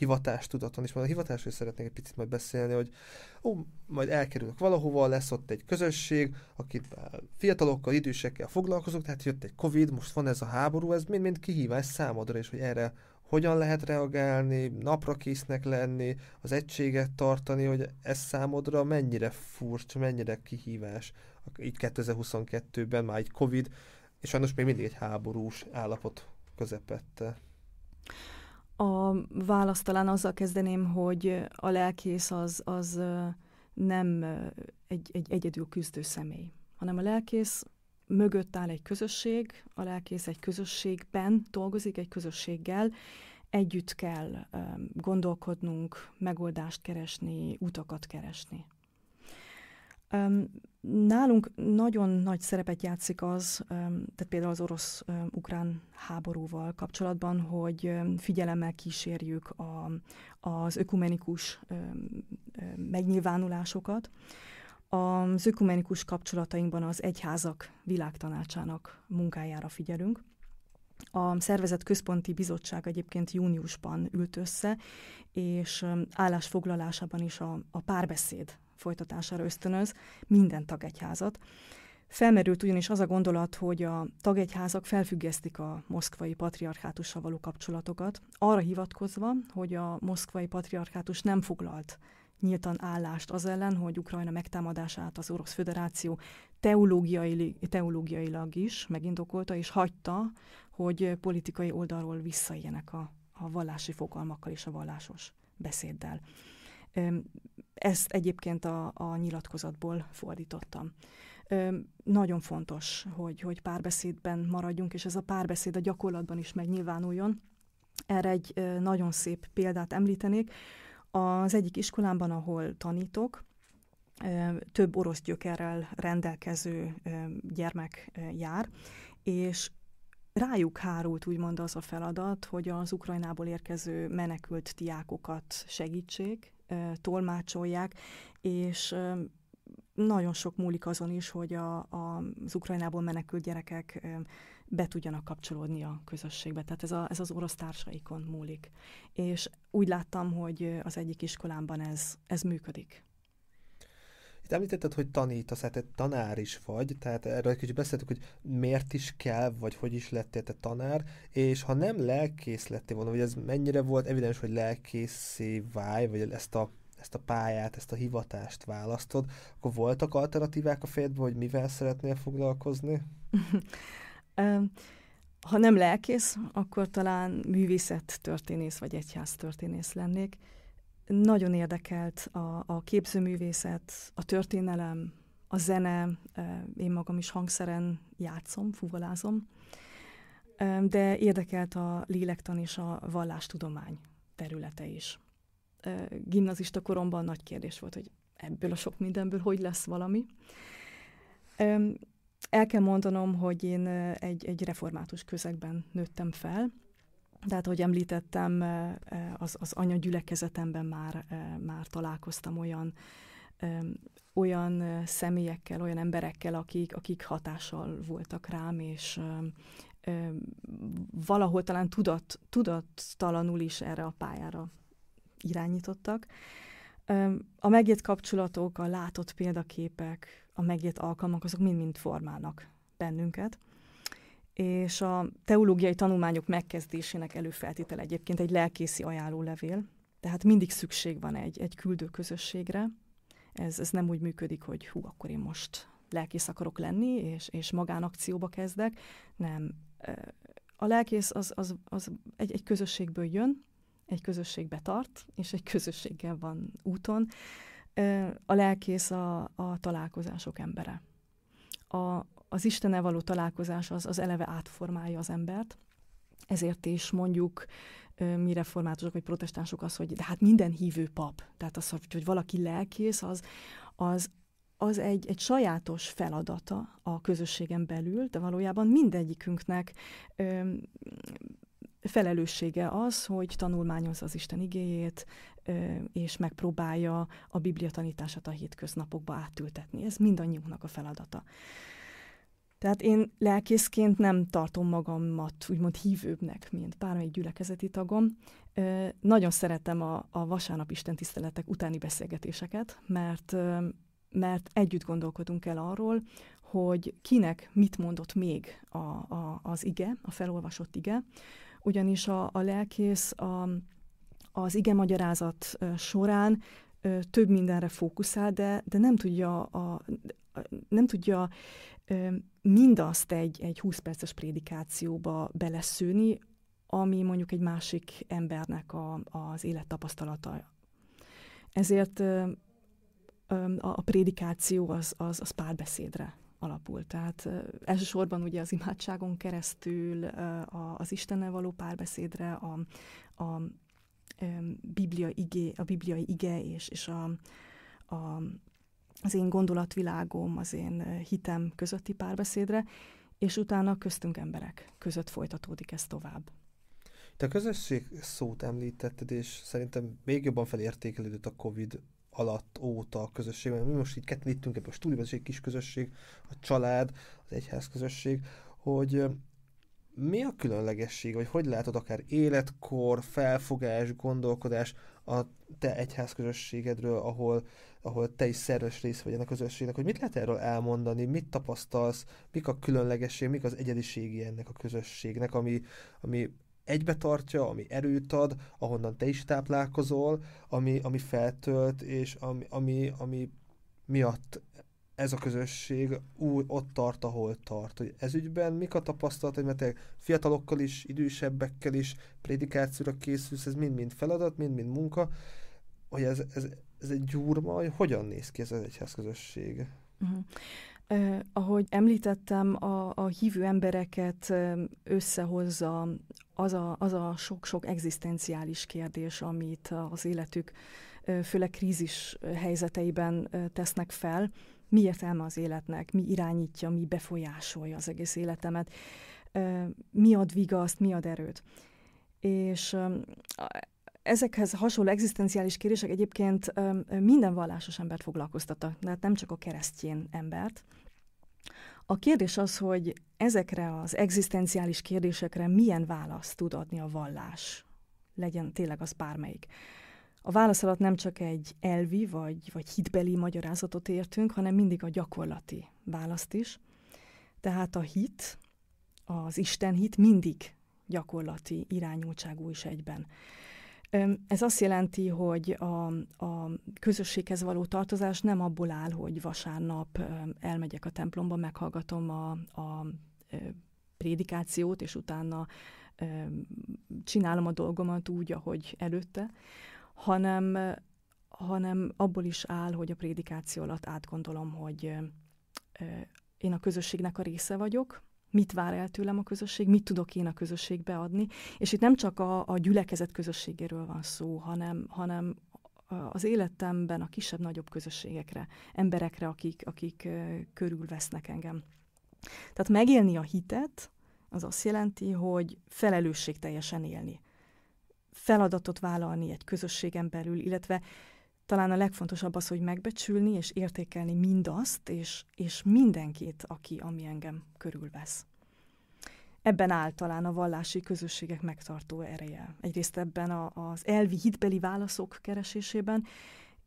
hivatástudaton is, majd a hivatásról szeretnék egy picit majd beszélni, hogy ó, majd elkerülök valahova, lesz ott egy közösség, akit fiatalokkal, idősekkel foglalkozok, tehát jött egy Covid, most van ez a háború, ez mind-mind kihívás számodra, és hogy erre hogyan lehet reagálni, napra késznek lenni, az egységet tartani, hogy ez számodra mennyire furcsa, mennyire kihívás, így 2022-ben már egy Covid, és sajnos még mindig egy háborús állapot közepette.
A választ talán azzal kezdeném, hogy a lelkész az, az nem egy, egy egyedül küzdő személy, hanem a lelkész mögött áll egy közösség, a lelkész egy közösségben dolgozik, egy közösséggel, együtt kell gondolkodnunk, megoldást keresni, utakat keresni. Nálunk nagyon nagy szerepet játszik az, tehát például az orosz-ukrán háborúval kapcsolatban, hogy figyelemmel kísérjük a, az ökumenikus megnyilvánulásokat. Az ökumenikus kapcsolatainkban az egyházak világtanácsának munkájára figyelünk. A szervezet központi bizottság egyébként júniusban ült össze, és állásfoglalásában is a, a párbeszéd folytatására ösztönöz minden tagegyházat. Felmerült ugyanis az a gondolat, hogy a tagegyházak felfüggesztik a moszkvai patriarchátussal való kapcsolatokat, arra hivatkozva, hogy a moszkvai patriarchátus nem foglalt nyíltan állást az ellen, hogy Ukrajna megtámadását az Orosz Föderáció teológiai, teológiailag is megindokolta, és hagyta, hogy politikai oldalról visszaéljenek a, a vallási fogalmakkal és a vallásos beszéddel. Ezt egyébként a, a nyilatkozatból fordítottam. Nagyon fontos, hogy, hogy párbeszédben maradjunk, és ez a párbeszéd a gyakorlatban is megnyilvánuljon. Erre egy nagyon szép példát említenék. Az egyik iskolámban, ahol tanítok, több orosz gyökerrel rendelkező gyermek jár, és rájuk hárult úgymond az a feladat, hogy az Ukrajnából érkező menekült diákokat segítsék, tolmácsolják, és nagyon sok múlik azon is, hogy a, a, az Ukrajnából menekült gyerekek be tudjanak kapcsolódni a közösségbe. Tehát ez, a, ez az orosz társaikon múlik. És úgy láttam, hogy az egyik iskolámban ez, ez működik.
Itt említetted, hogy tanítasz, hát te tanár is vagy, tehát erről egy kicsit beszéltük, hogy miért is kell, vagy hogy is lettél te tanár, és ha nem lelkész lettél volna, hogy ez mennyire volt evidens, hogy lelkészé válj, vagy ezt a ezt a pályát, ezt a hivatást választod, akkor voltak alternatívák a fejedben, hogy mivel szeretnél foglalkozni?
ha nem lelkész, akkor talán művészet történész vagy egyház történész lennék. Nagyon érdekelt a, a képzőművészet, a történelem, a zene, én magam is hangszeren játszom, fuvolázom, de érdekelt a lélektan és a vallástudomány területe is. Gimnazista koromban nagy kérdés volt, hogy ebből a sok mindenből hogy lesz valami. El kell mondanom, hogy én egy, egy református közegben nőttem fel, tehát, ahogy említettem, az, az anyagyülekezetemben már, már találkoztam olyan, olyan személyekkel, olyan emberekkel, akik, akik hatással voltak rám, és valahol talán tudat, tudattalanul is erre a pályára irányítottak. A megjött kapcsolatok, a látott példaképek, a megjött alkalmak, azok mind-mind formálnak bennünket. És a teológiai tanulmányok megkezdésének előfeltétel egyébként egy lelkészi ajánlólevél, tehát mindig szükség van egy, egy küldő közösségre. Ez, ez nem úgy működik, hogy hú, akkor én most lelkész akarok lenni, és, és magánakcióba kezdek. Nem. A lelkész az, az, az egy, egy közösségből jön, egy közösségbe tart, és egy közösséggel van úton. A lelkész a, a találkozások embere. A, az Istennel való találkozás az, az eleve átformálja az embert, ezért is mondjuk mi reformátusok vagy protestánsok az, hogy de hát minden hívő pap, tehát az, hogy valaki lelkész, az, az, az egy, egy sajátos feladata a közösségen belül, de valójában mindegyikünknek ö, felelőssége az, hogy tanulmányozza az Isten igéjét, és megpróbálja a Biblia tanítását a hétköznapokba átültetni. Ez mindannyiunknak a feladata. Tehát én lelkészként nem tartom magamat úgymond hívőbbnek, mint bármelyik gyülekezeti tagom. Nagyon szeretem a, a vasárnap istentiszteletek utáni beszélgetéseket, mert, mert együtt gondolkodunk el arról, hogy kinek mit mondott még a, a, az ige, a felolvasott ige, ugyanis a, a lelkész a, az ige magyarázat során több mindenre fókuszál, de, de nem tudja, a, nem tudja mindazt egy, egy 20 perces prédikációba beleszőni, ami mondjuk egy másik embernek a, az élettapasztalata. Ezért a prédikáció az, az, az párbeszédre alapul. Tehát elsősorban ugye az imádságon keresztül az Istennel való párbeszédre, a, a, Biblia igé, a bibliai ige és, és a, a, az én gondolatvilágom, az én hitem közötti párbeszédre, és utána köztünk emberek között folytatódik ez tovább.
Te a közösség szót említetted, és szerintem még jobban felértékelődött a Covid alatt óta a közösség, mert mi most így ketten ittünk ebben a stúdióban, ez egy kis közösség, a család, az egyház közösség, hogy mi a különlegesség, vagy hogy látod akár életkor, felfogás, gondolkodás a te egyház közösségedről, ahol, ahol te is szerves rész vagy ennek a közösségnek, hogy mit lehet erről elmondani, mit tapasztalsz, mik a különlegesség, mik az egyediségi ennek a közösségnek, ami, ami egybe tartja, ami erőt ad, ahonnan te is táplálkozol, ami, ami feltölt, és ami, ami, ami miatt ez a közösség úgy ott tart, ahol tart. Hogy ez ügyben mik a tapasztalatai, mert fiatalokkal is, idősebbekkel is prédikációra készülsz, ez mind-mind feladat, mind-mind munka, hogy ez, ez, ez egy gyúrma, hogy hogyan néz ki ez az egyház közösség? Uh-huh.
Uh, ahogy említettem, a, a hívő embereket összehozza az a, az a sok-sok egzisztenciális kérdés, amit az életük főleg krízis helyzeteiben tesznek fel. Mi értelme az életnek, mi irányítja, mi befolyásolja az egész életemet, mi ad vigaszt, mi ad erőt. És ezekhez hasonló egzisztenciális kérdések egyébként minden vallásos embert foglalkoztattak, tehát nem csak a keresztjén embert. A kérdés az, hogy ezekre az egzisztenciális kérdésekre milyen választ tud adni a vallás, legyen tényleg az bármelyik. A válasz alatt nem csak egy elvi vagy, vagy hitbeli magyarázatot értünk, hanem mindig a gyakorlati választ is. Tehát a hit, az Isten hit mindig gyakorlati irányultságú is egyben. Ez azt jelenti, hogy a, a közösséghez való tartozás nem abból áll, hogy vasárnap elmegyek a templomba, meghallgatom a, a prédikációt, és utána csinálom a dolgomat úgy, ahogy előtte, hanem, hanem abból is áll, hogy a prédikáció alatt átgondolom, hogy én a közösségnek a része vagyok, mit vár el tőlem a közösség, mit tudok én a közösségbe adni, és itt nem csak a, a gyülekezet közösségéről van szó, hanem, hanem az életemben a kisebb-nagyobb közösségekre, emberekre, akik, akik körülvesznek engem. Tehát megélni a hitet, az azt jelenti, hogy felelősség teljesen élni. Feladatot vállalni egy közösségen belül, illetve talán a legfontosabb az, hogy megbecsülni és értékelni mindazt, és, és mindenkit, aki, ami engem körülvesz. Ebben áll talán a vallási közösségek megtartó ereje. Egyrészt ebben a, az elvi hitbeli válaszok keresésében,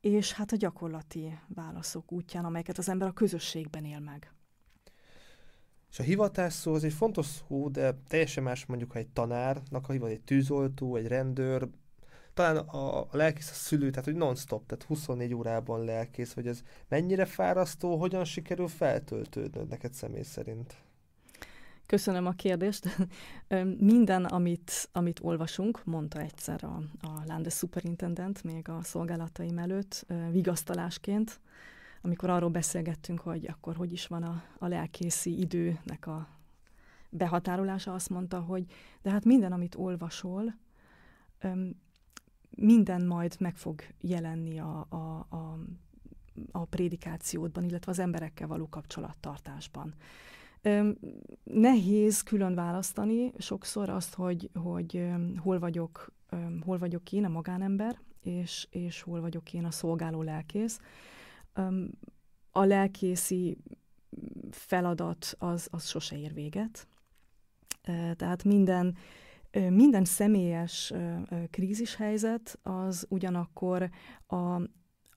és hát a gyakorlati válaszok útján, amelyeket az ember a közösségben él meg.
És a hivatás szó az egy fontos szó, de teljesen más mondjuk, ha egy tanárnak a hivat, egy tűzoltó, egy rendőr, talán a, a lelkész a szülő, tehát hogy non-stop, tehát 24 órában lelkész, hogy ez mennyire fárasztó, hogyan sikerül feltöltődnöd neked személy szerint?
Köszönöm a kérdést. Minden, amit, amit olvasunk, mondta egyszer a, a Landes Superintendent még a szolgálataim előtt, vigasztalásként, amikor arról beszélgettünk, hogy akkor hogy is van a, a lelkészi időnek a behatárolása, azt mondta, hogy de hát minden, amit olvasol, minden majd meg fog jelenni a, a, a, a prédikációdban, illetve az emberekkel való kapcsolattartásban. Nehéz külön választani sokszor azt, hogy, hogy hol vagyok, hol vagyok én a magánember, és, és hol vagyok én a szolgáló lelkész. A lelkészi feladat az, az sose ér véget. Tehát minden, minden személyes krízishelyzet az ugyanakkor a,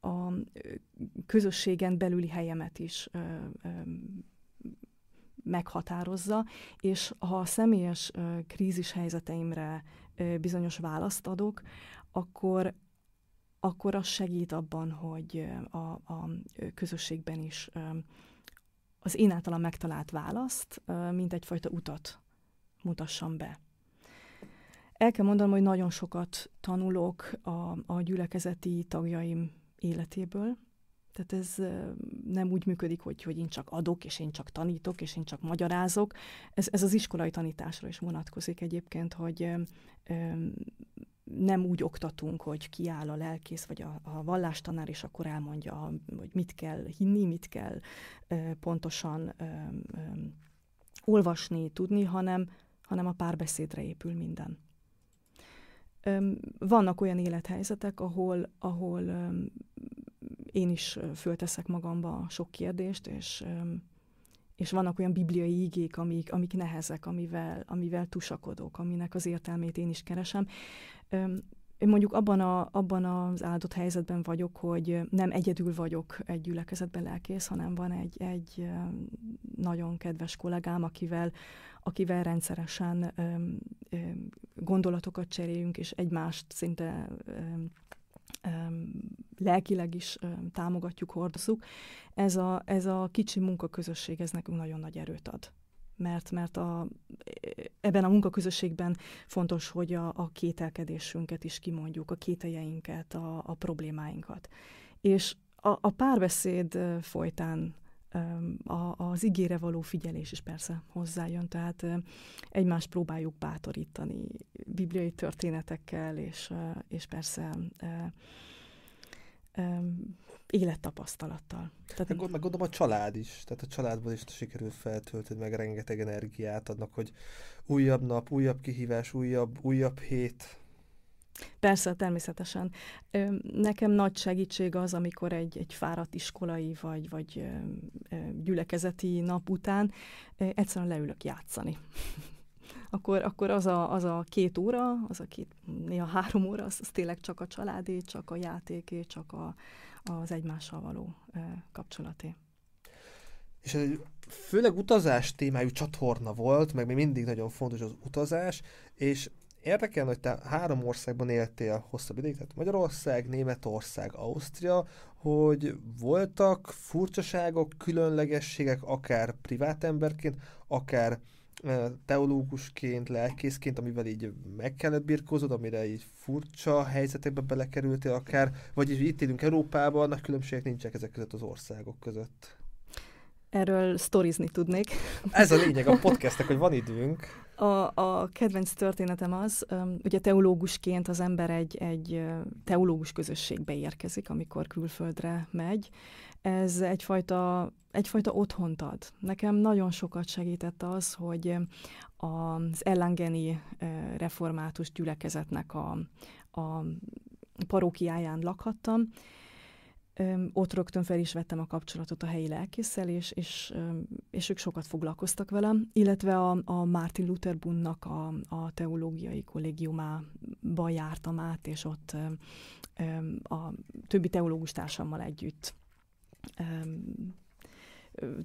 a közösségen belüli helyemet is meghatározza, és ha a személyes krízis helyzeteimre bizonyos választ adok, akkor akkor az segít abban, hogy a, a közösségben is az én általam megtalált választ, mint egyfajta utat mutassam be. El kell mondanom, hogy nagyon sokat tanulok a, a gyülekezeti tagjaim életéből, tehát ez nem úgy működik, hogy, hogy én csak adok, és én csak tanítok, és én csak magyarázok. Ez, ez az iskolai tanításra is vonatkozik egyébként, hogy nem úgy oktatunk, hogy kiáll a lelkész vagy a, a vallástanár, és akkor elmondja, hogy mit kell hinni, mit kell pontosan olvasni, tudni, hanem, hanem a párbeszédre épül minden. Vannak olyan élethelyzetek, ahol, ahol én is fölteszek magamba sok kérdést, és, és vannak olyan bibliai igék, amik, amik nehezek, amivel, amivel tusakodok, aminek az értelmét én is keresem. Én mondjuk abban, a, abban az áldott helyzetben vagyok, hogy nem egyedül vagyok egy gyülekezetben lelkész, hanem van egy, egy nagyon kedves kollégám, akivel, akivel rendszeresen gondolatokat cseréljünk, és egymást szinte lelkileg is támogatjuk, hordozunk. Ez a, ez a kicsi munkaközösség, ez nekünk nagyon nagy erőt ad. Mert, mert a, ebben a munkaközösségben fontos, hogy a, a kételkedésünket is kimondjuk, a kételjeinket, a, a problémáinkat. És a, a párbeszéd folytán a, az igére való figyelés is persze hozzájön, tehát egymást próbáljuk bátorítani bibliai történetekkel, és, és persze élettapasztalattal.
Tehát, meg, meg gondolom a család is, tehát a családban is sikerül feltölteni, meg rengeteg energiát adnak, hogy újabb nap, újabb kihívás, újabb, újabb hét,
Persze, természetesen. Nekem nagy segítség az, amikor egy, egy fáradt iskolai vagy, vagy gyülekezeti nap után egyszerűen leülök játszani. akkor, akkor az, a, az a két óra, az a két, néha három óra, az, az tényleg csak a családé, csak a játéké, csak a, az egymással való kapcsolaté.
És ez egy főleg utazás témájú csatorna volt, meg még mindig nagyon fontos az utazás, és érdekelne, hogy te három országban éltél hosszabb ideig, tehát Magyarország, Németország, Ausztria, hogy voltak furcsaságok, különlegességek, akár privát emberként, akár teológusként, lelkészként, amivel így meg kellett birkózod, amire így furcsa helyzetekbe belekerültél akár, vagy így itt élünk Európában, nagy különbségek nincsenek ezek között az országok között.
Erről sztorizni tudnék.
Ez a lényeg a podcastnek, hogy van időnk.
A, a kedvenc történetem az, ugye teológusként az ember egy, egy teológus közösségbe érkezik, amikor külföldre megy. Ez egyfajta, egyfajta otthont ad. Nekem nagyon sokat segített az, hogy az ellengeni református gyülekezetnek a, a parókiáján lakhattam, ott rögtön fel is vettem a kapcsolatot a helyi lelkészsel, és, és, és ők sokat foglalkoztak velem, illetve a, a Martin Luther Bundnak a, a teológiai kollégiumába jártam át, és ott a többi teológus társammal együtt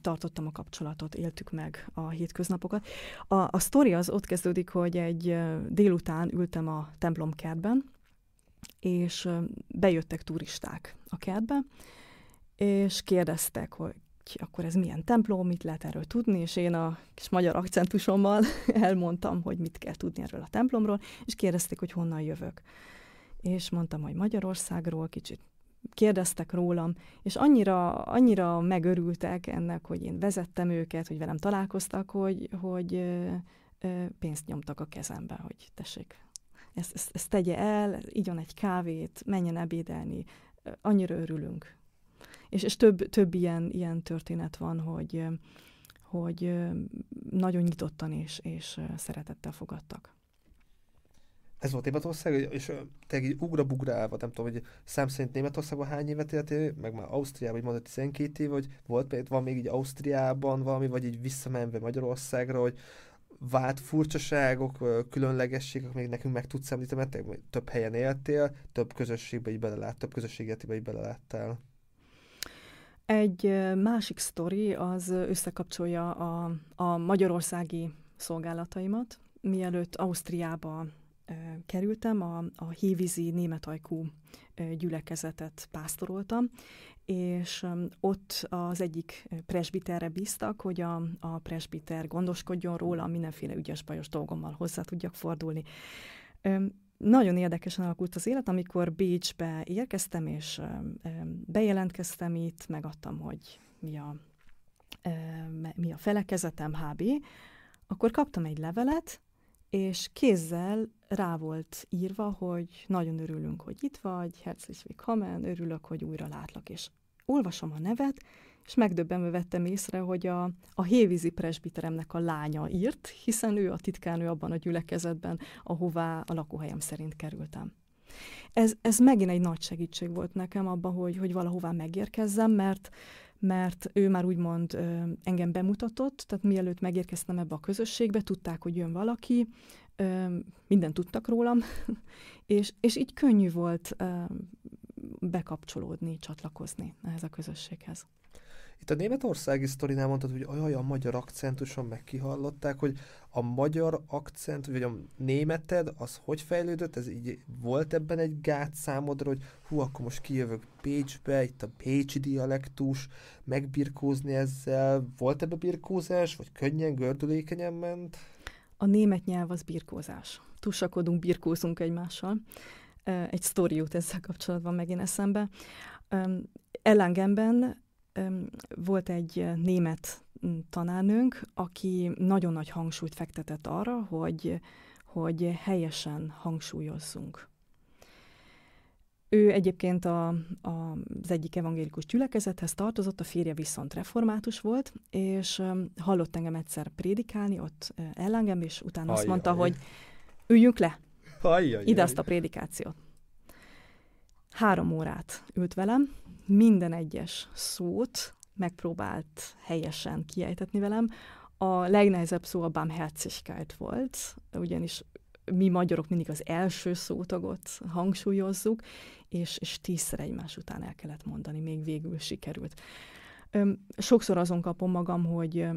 tartottam a kapcsolatot, éltük meg a hétköznapokat. A, a sztori az ott kezdődik, hogy egy délután ültem a templomkertben, és bejöttek turisták a kertbe, és kérdeztek, hogy akkor ez milyen templom, mit lehet erről tudni, és én a kis magyar akcentusommal elmondtam, hogy mit kell tudni erről a templomról, és kérdezték, hogy honnan jövök. És mondtam, hogy Magyarországról, kicsit kérdeztek rólam, és annyira, annyira megörültek ennek, hogy én vezettem őket, hogy velem találkoztak, hogy, hogy pénzt nyomtak a kezembe, hogy tessék, ezt, ezt, ezt tegye el, igyon egy kávét, menjen ebédelni, annyira örülünk. És, és több, több ilyen, ilyen történet van, hogy, hogy nagyon nyitottan és, és szeretettel fogadtak.
Ez volt Németország, és te egy ugra-bugrálva, nem tudom, hogy szám szerint Németországban hány évet éltél, meg már Ausztriában, vagy mondod 12 év, vagy volt, van még így Ausztriában valami, vagy így visszamenve Magyarországra, hogy vált furcsaságok, különlegességek, még nekünk meg tudsz említeni, mert több helyen éltél, több közösségbe így belelát, több közösségetibe így beleláttál.
Egy másik sztori az összekapcsolja a, a magyarországi szolgálataimat. Mielőtt Ausztriába kerültem, a, a hévízi németajkú gyülekezetet pásztoroltam, és ott az egyik presbiterre bíztak, hogy a, a presbiter gondoskodjon róla, mindenféle ügyes-bajos dolgommal hozzá tudjak fordulni. Nagyon érdekesen alakult az élet, amikor Bécsbe érkeztem, és bejelentkeztem itt, megadtam, hogy mi a, mi a felekezetem, HB, akkor kaptam egy levelet, és kézzel rá volt írva, hogy nagyon örülünk, hogy itt vagy, herzlich willkommen, örülök, hogy újra látlak, és olvasom a nevet, és megdöbbenve vettem észre, hogy a, a hévízi presbiteremnek a lánya írt, hiszen ő a titkánő abban a gyülekezetben, ahová a lakóhelyem szerint kerültem. Ez, ez megint egy nagy segítség volt nekem abban, hogy, hogy valahová megérkezzem, mert mert ő már úgymond engem bemutatott, tehát mielőtt megérkeztem ebbe a közösségbe, tudták, hogy jön valaki, mindent tudtak rólam, és, és így könnyű volt bekapcsolódni, csatlakozni ehhez a közösséghez.
Itt a németországi sztorinál mondtad, hogy olyan a magyar akcentuson meg hogy a magyar akcent, vagy a németed, az hogy fejlődött? Ez így volt ebben egy gát számodra, hogy hú, akkor most kijövök Pécsbe, itt a pécsi dialektus, megbirkózni ezzel. Volt ebbe birkózás, vagy könnyen, gördülékenyen ment?
A német nyelv az birkózás. Tusakodunk, birkózunk egymással. Egy sztori jut ezzel kapcsolatban megint eszembe. Ellengemben volt egy német tanárnőnk, aki nagyon nagy hangsúlyt fektetett arra, hogy, hogy helyesen hangsúlyozzunk. Ő egyébként a, a, az egyik evangélikus gyülekezethez tartozott, a férje viszont református volt, és hallott engem egyszer prédikálni, ott ellengem, és utána ajj, azt mondta, ajj. hogy üljünk le, ajj, ajj, ide azt a prédikációt. Három órát ült velem, minden egyes szót megpróbált helyesen kiejtetni velem. A legnehezebb szó a Barmherzigkeit volt, ugyanis mi magyarok mindig az első szótagot hangsúlyozzuk, és, és tízszer egymás után el kellett mondani, még végül sikerült. Sokszor azon kapom magam, hogy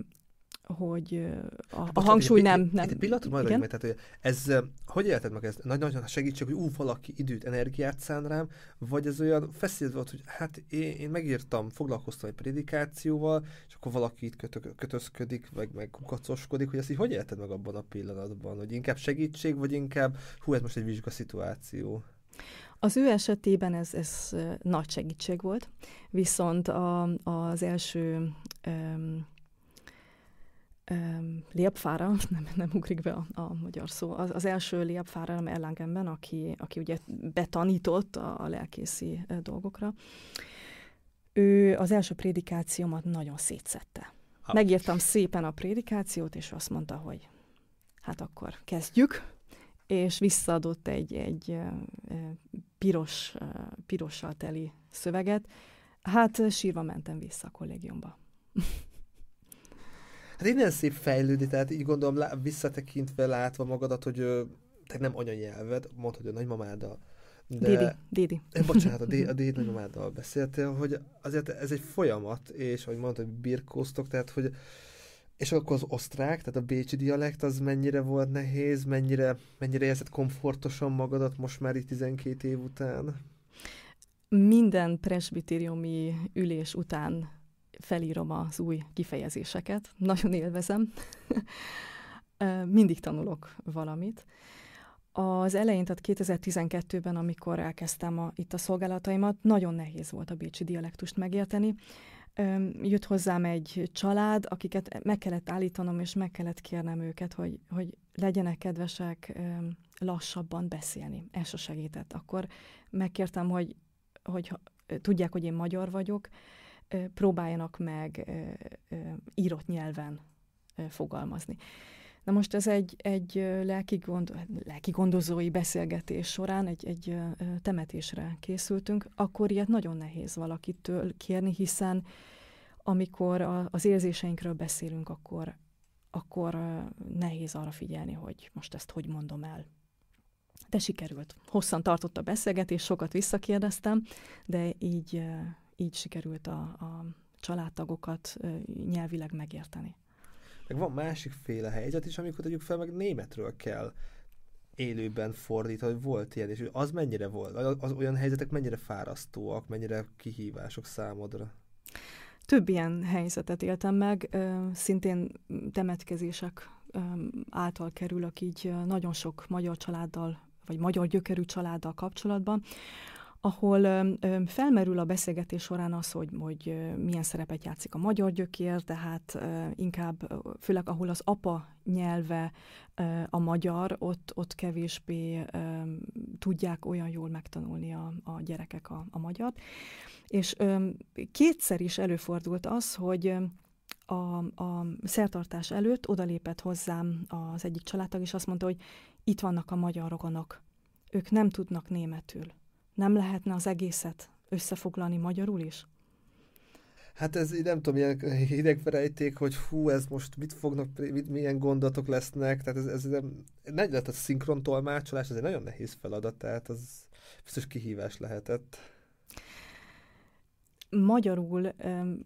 hogy a,
Bocsánat,
a hangsúly
egy,
nem... nem
Egy pillanat, majd
igen?
meg, tehát, hogy ez, hogy élted meg ez? Nagy, nagyon segítség, hogy ú, valaki időt, energiát szán rám, vagy ez olyan feszélyed volt, hogy hát én, én megírtam, foglalkoztam egy prédikációval, és akkor valaki itt kötö, kötözködik, meg, meg kukacoskodik, hogy ezt így hogy élted meg abban a pillanatban? Hogy inkább segítség, vagy inkább, hú, ez most egy vizsgaszituáció?
Az ő esetében ez, ez nagy segítség volt, viszont a, az első um, um, lépfára, nem, nem ugrik be a, a magyar szó, az, az első lépfára Erlangenben, aki, aki ugye betanított a, a lelkészi dolgokra, ő az első prédikációmat nagyon szétszette. Ah. Megírtam szépen a prédikációt, és azt mondta, hogy hát akkor kezdjük, és visszaadott egy, egy piros, pirossal teli szöveget. Hát sírva mentem vissza a kollégiumba.
Hát innen szép fejlődni, tehát így gondolom lá, visszatekintve, látva magadat, hogy te nem anyanyelved, mondod, hogy a nagymamáddal.
De, Didi, Didi.
Bocsánat, a, D, a Dédi nagymamáddal beszéltél, hogy azért ez egy folyamat, és ahogy mondtad, hogy birkóztok, tehát hogy és akkor az osztrák, tehát a bécsi dialekt, az mennyire volt nehéz, mennyire, mennyire érzed komfortosan magadat most már itt 12 év után?
Minden presbitériumi ülés után felírom az új kifejezéseket, nagyon élvezem. Mindig tanulok valamit. Az elején, tehát 2012-ben, amikor elkezdtem a, itt a szolgálataimat, nagyon nehéz volt a bécsi dialektust megérteni jött hozzám egy család, akiket meg kellett állítanom, és meg kellett kérnem őket, hogy, hogy legyenek kedvesek lassabban beszélni. Ez a segített. Akkor megkértem, hogy, hogy tudják, hogy én magyar vagyok, próbáljanak meg írott nyelven fogalmazni. Na most ez egy, egy lelki, gond, lelki gondozói beszélgetés során egy, egy temetésre készültünk, akkor ilyet nagyon nehéz valakitől kérni, hiszen amikor a, az érzéseinkről beszélünk, akkor, akkor nehéz arra figyelni, hogy most ezt hogy mondom el. De sikerült. Hosszan tartott a beszélgetés, sokat visszakérdeztem, de így, így sikerült a, a családtagokat nyelvileg megérteni.
Meg van másik féle helyzet is, amikor tegyük fel, meg németről kell élőben fordítani, hogy volt ilyen, és az mennyire volt? Az olyan helyzetek mennyire fárasztóak, mennyire kihívások számodra?
Több ilyen helyzetet éltem meg, szintén temetkezések által kerülök így nagyon sok magyar családdal, vagy magyar gyökerű családdal kapcsolatban, ahol felmerül a beszélgetés során az, hogy, hogy milyen szerepet játszik a magyar gyökér, tehát inkább, főleg ahol az apa nyelve a magyar, ott, ott kevésbé tudják olyan jól megtanulni a, a gyerekek a, a magyar. És kétszer is előfordult az, hogy a, a szertartás előtt odalépett hozzám az egyik családtag, és azt mondta, hogy itt vannak a magyar rokonok, ők nem tudnak németül nem lehetne az egészet összefoglalni magyarul is?
Hát ez nem tudom, ilyen hidegverejték, hogy hú, ez most mit fognak, mit, milyen gondolatok lesznek, tehát ez, ez nem, nem lehet a szinkron tolmácsolás, ez egy nagyon nehéz feladat, tehát az biztos kihívás lehetett.
Magyarul um,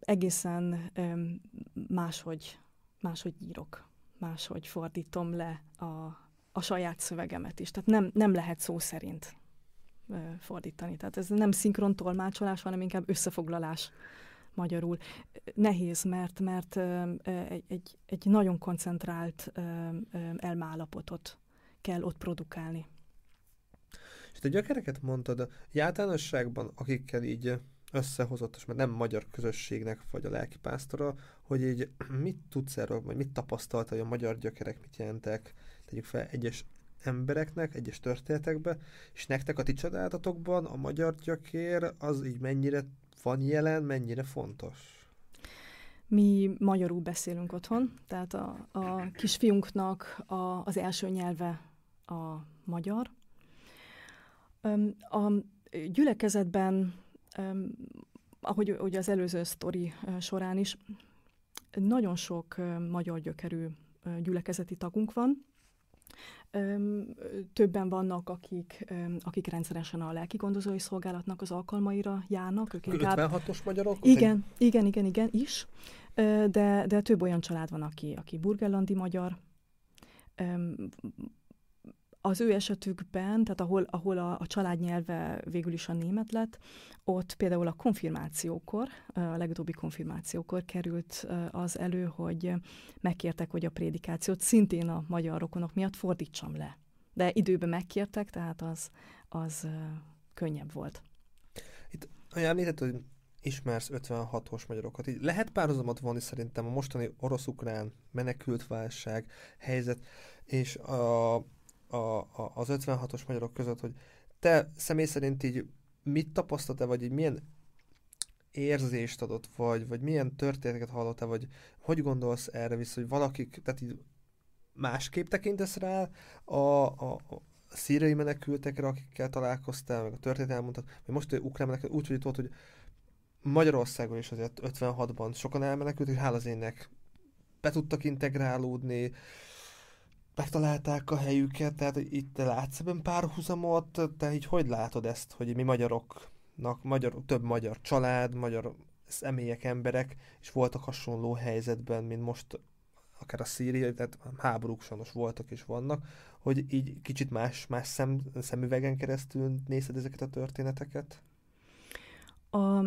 egészen um, máshogy, máshogy írok, máshogy fordítom le a, a saját szövegemet is. Tehát nem, nem lehet szó szerint fordítani. Tehát ez nem szinkron tolmácsolás, hanem inkább összefoglalás magyarul. Nehéz, mert, mert egy, egy, nagyon koncentrált elmállapotot kell ott produkálni.
És te gyökereket mondtad, általánosságban, akikkel így összehozott, és mert nem magyar közösségnek vagy a lelkipásztora, hogy így mit tudsz erről, vagy mit tapasztalta, hogy a magyar gyökerek mit jelentek, tegyük fel egyes embereknek, egyes történetekbe, és nektek a ti csodálatokban a magyar gyökér az így mennyire van jelen, mennyire fontos?
Mi magyarul beszélünk otthon, tehát a, a kisfiunknak a, az első nyelve a magyar. A gyülekezetben, ahogy, ahogy az előző sztori során is, nagyon sok magyar gyökerű gyülekezeti tagunk van, Többen vannak, akik, akik rendszeresen a lelki gondozói szolgálatnak az alkalmaira járnak.
Ők inkább... 56-os magyarok?
Igen, igen, igen, igen, is. de, de több olyan család van, aki, aki burgellandi magyar, az ő esetükben, tehát ahol, ahol a, a család nyelve végül is a német lett, ott például a konfirmációkor, a legutóbbi konfirmációkor került az elő, hogy megkértek, hogy a prédikációt szintén a magyar rokonok miatt fordítsam le. De időben megkértek, tehát az, az könnyebb volt.
Itt említett, hogy ismersz 56-os magyarokat. Így lehet párhuzamot vonni szerintem a mostani orosz-ukrán menekült válság helyzet és a, a, a, az 56-os magyarok között, hogy te személy szerint így mit tapasztaltál, vagy így milyen érzést adott, vagy, vagy milyen történeteket hallottál, vagy hogy gondolsz erre vissza, hogy valakik, tehát így másképp tekintesz rá a, a, a szíriai menekültekre, akikkel találkoztál, meg a történet elmondtad, vagy most hogy ukrán menekült, úgy, hogy volt, hogy Magyarországon is azért 56-ban sokan elmenekült, és hála az énnek be tudtak integrálódni, megtalálták a helyüket, tehát itt látsz ebben párhuzamot, te így hogy látod ezt, hogy mi magyaroknak, magyar, több magyar család, magyar személyek, emberek, és voltak hasonló helyzetben, mint most akár a szíriai, tehát háborúk sajnos voltak és vannak, hogy így kicsit más, más szem, szemüvegen keresztül nézed ezeket a történeteket?
A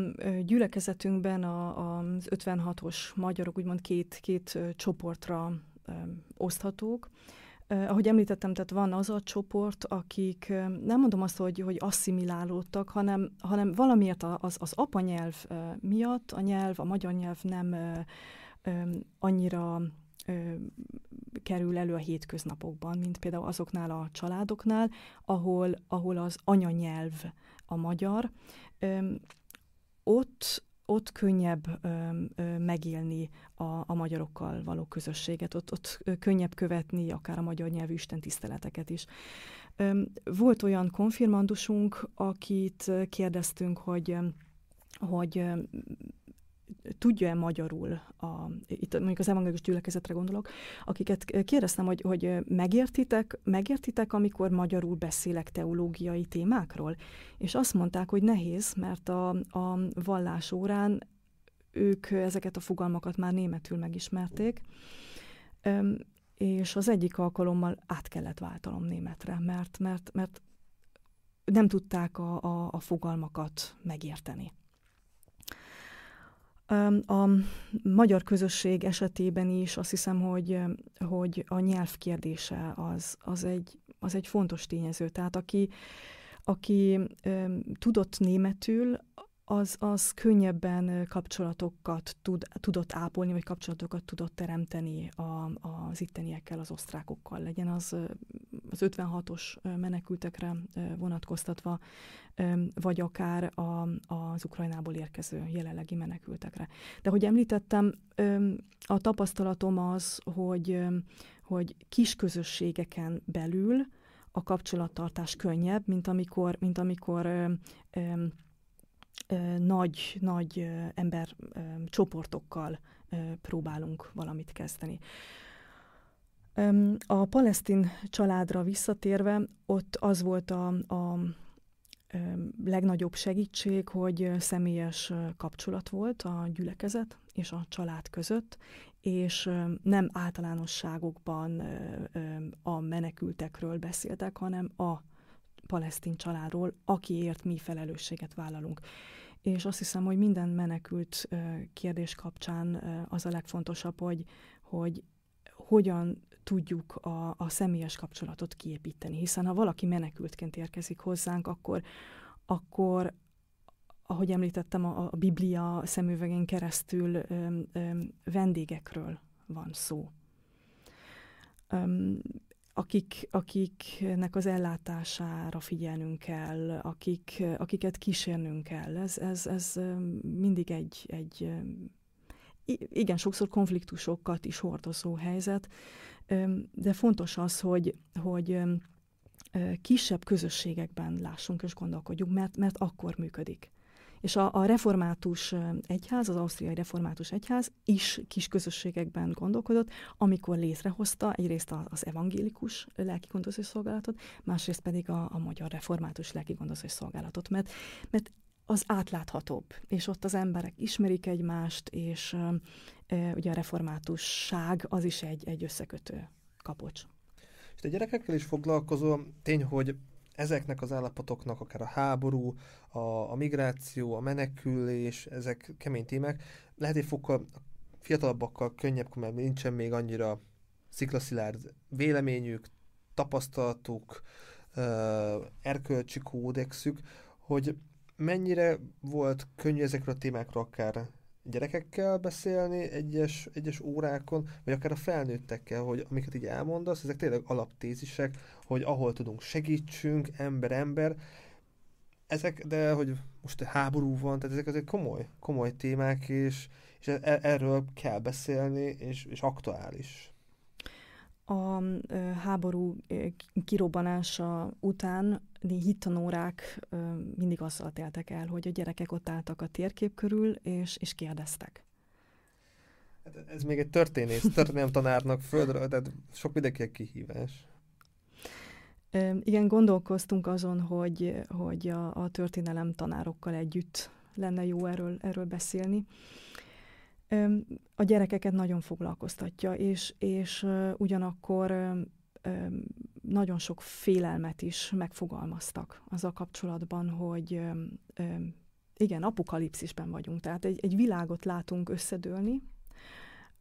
gyülekezetünkben a, az 56-os magyarok úgymond két, két csoportra oszthatók. Ahogy említettem, tehát van az a csoport, akik nem mondom azt, hogy, hogy asszimilálódtak, hanem, hanem valamiért az, az apanyelv miatt a nyelv, a magyar nyelv nem annyira kerül elő a hétköznapokban, mint például azoknál a családoknál, ahol, ahol az anyanyelv a magyar ott, ott könnyebb ö, ö, megélni a, a magyarokkal való közösséget, ott, ott könnyebb követni akár a magyar nyelvű istentiszteleteket is. Ö, volt olyan konfirmandusunk, akit kérdeztünk, hogy hogy tudja-e magyarul, a, itt mondjuk az evangélikus gyülekezetre gondolok, akiket kérdeztem, hogy, hogy megértitek, megértitek, amikor magyarul beszélek teológiai témákról? És azt mondták, hogy nehéz, mert a, a vallás órán ők ezeket a fogalmakat már németül megismerték, és az egyik alkalommal át kellett váltalom németre, mert, mert, mert nem tudták a, a, a fogalmakat megérteni. A magyar közösség esetében is azt hiszem, hogy, hogy a nyelv kérdése az, az, egy, az egy fontos tényező. Tehát aki, aki tudott németül, az, az könnyebben kapcsolatokat tud, tudott ápolni, vagy kapcsolatokat tudott teremteni a, az itteniekkel, az osztrákokkal. Legyen az az 56-os menekültekre vonatkoztatva, vagy akár a, az Ukrajnából érkező jelenlegi menekültekre. De hogy említettem, a tapasztalatom az, hogy, hogy kis közösségeken belül a kapcsolattartás könnyebb, mint amikor, mint amikor nagy, nagy ember csoportokkal próbálunk valamit kezdeni. A palesztin családra visszatérve, ott az volt a, a legnagyobb segítség, hogy személyes kapcsolat volt a gyülekezet és a család között, és nem általánosságokban a menekültekről beszéltek, hanem a palesztin családról, akiért mi felelősséget vállalunk. És azt hiszem, hogy minden menekült kérdés kapcsán az a legfontosabb, hogy, hogy hogyan tudjuk a, a személyes kapcsolatot kiépíteni. Hiszen ha valaki menekültként érkezik hozzánk, akkor, akkor ahogy említettem, a, a Biblia szemüvegén keresztül ö, ö, vendégekről van szó. Öm, akik, akiknek az ellátására figyelnünk kell, akik, akiket kísérnünk kell. Ez, ez, ez mindig egy, egy igen, sokszor konfliktusokat is hordozó helyzet, de fontos az, hogy, hogy kisebb közösségekben lássunk és gondolkodjunk, mert, mert akkor működik. És a, a református egyház, az ausztriai református egyház is kis közösségekben gondolkodott, amikor létrehozta egyrészt az evangélikus lelkigondozó szolgálatot, másrészt pedig a, a magyar református lelkigondozó szolgálatot. Mert, mert az átláthatóbb, és ott az emberek ismerik egymást, és e, ugye a reformátusság az is egy, egy összekötő kapocs.
És a gyerekekkel is foglalkozom, tény, hogy ezeknek az állapotoknak, akár a háború, a, a migráció, a menekülés, ezek kemény témák, lehet egy fokkal fiatalabbakkal könnyebb, mert nincsen még annyira sziklaszilárd véleményük, tapasztalatuk, erkölcsi kódexük, hogy mennyire volt könnyű ezekről a témákról akár gyerekekkel beszélni egyes, egyes órákon, vagy akár a felnőttekkel, hogy amiket így elmondasz, ezek tényleg alaptézisek, hogy ahol tudunk segítsünk, ember-ember, ezek, de hogy most háború van, tehát ezek azért komoly, komoly témák, és, és e, erről kell beszélni, és, és aktuális
a háború kirobbanása után hittanórák mindig azzal teltek el, hogy a gyerekek ott álltak a térkép körül, és, és kérdeztek.
Hát ez még egy történész, történelem tanárnak földre, tehát sok mindenki egy kihívás.
Igen, gondolkoztunk azon, hogy, hogy a, a történelem tanárokkal együtt lenne jó erről, erről beszélni a gyerekeket nagyon foglalkoztatja, és, és ugyanakkor nagyon sok félelmet is megfogalmaztak az a kapcsolatban, hogy igen, apokalipszisben vagyunk, tehát egy, egy világot látunk összedőlni,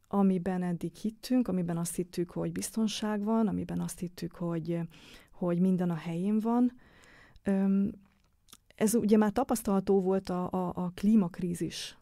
amiben eddig hittünk, amiben azt hittük, hogy biztonság van, amiben azt hittük, hogy, hogy minden a helyén van. Ez ugye már tapasztalható volt a, a, a klímakrízis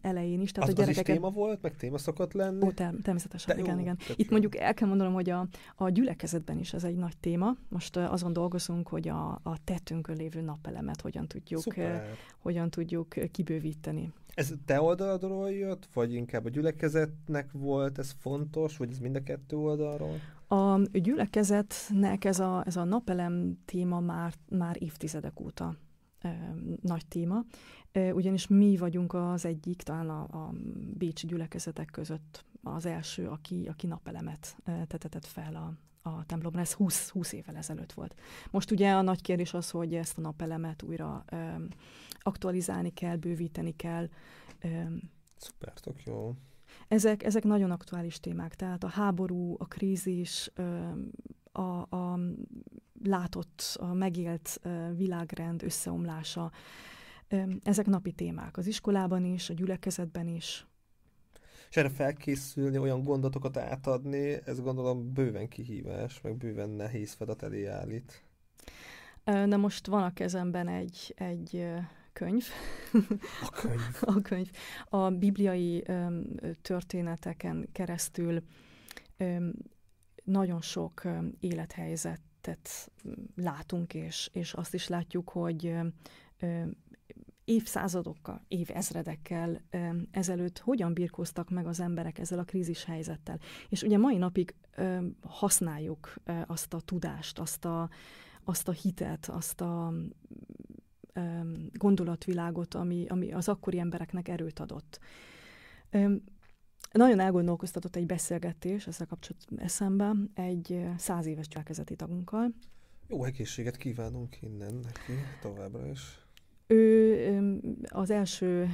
elején is.
Tehát az, a gyerekeket... az is téma volt, meg téma szokott lenni?
Ó, ter- természetesen, De igen, jó, igen. Itt jó. mondjuk el kell mondanom, hogy a, a gyülekezetben is ez egy nagy téma. Most azon dolgozunk, hogy a, a tettünkön lévő napelemet hogyan tudjuk, uh, hogyan tudjuk kibővíteni.
Ez te oldaladról jött, vagy inkább a gyülekezetnek volt ez fontos, vagy ez mind a kettő oldalról?
A gyülekezetnek ez a, ez a napelem téma már, már évtizedek óta nagy téma, ugyanis mi vagyunk az egyik, talán a, a bécsi gyülekezetek között az első, aki, aki napelemet tetetett fel a, a templomra. Ez 20, 20 évvel ezelőtt volt. Most ugye a nagy kérdés az, hogy ezt a napelemet újra um, aktualizálni kell, bővíteni kell.
Um, Szuper, tök jó.
Ezek, ezek nagyon aktuális témák, tehát a háború, a krízis, a, a látott, a megélt világrend összeomlása, ezek napi témák az iskolában is, a gyülekezetben is.
És erre felkészülni, olyan gondotokat átadni, ez gondolom bőven kihívás, meg bőven nehéz feladat elé állít.
Na most van a kezemben egy, egy könyv.
A könyv.
a könyv. A bibliai történeteken keresztül nagyon sok um, élethelyzetet látunk, és, és azt is látjuk, hogy évszázadokkal, évezredekkel ezelőtt hogyan birkóztak meg az emberek ezzel a krízis helyzettel. És ugye mai napig használjuk azt a tudást, azt a, azt a hitet, azt a gondolatvilágot, ami, ami az akkori embereknek erőt adott. Nagyon elgondolkoztatott egy beszélgetés, ezzel kapcsolatban eszembe, egy száz éves cselekezeti tagunkkal.
Jó egészséget kívánunk innen neki továbbra is.
Ő az első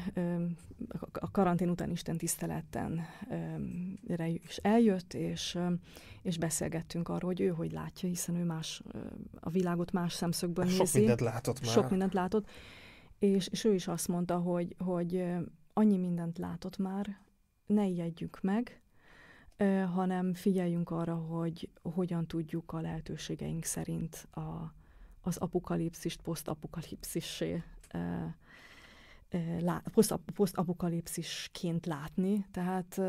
a karantén után Isten tiszteleten is eljött, és, és beszélgettünk arról, hogy ő hogy látja, hiszen ő más, a világot más szemszögből
nézi.
Sok
mindent látott már.
Sok mindent látott, és, és ő is azt mondta, hogy, hogy annyi mindent látott már, ne ijedjük meg, hanem figyeljünk arra, hogy hogyan tudjuk a lehetőségeink szerint a, az apokalipszist posztapokalipszissé posztapokalipszisként látni, tehát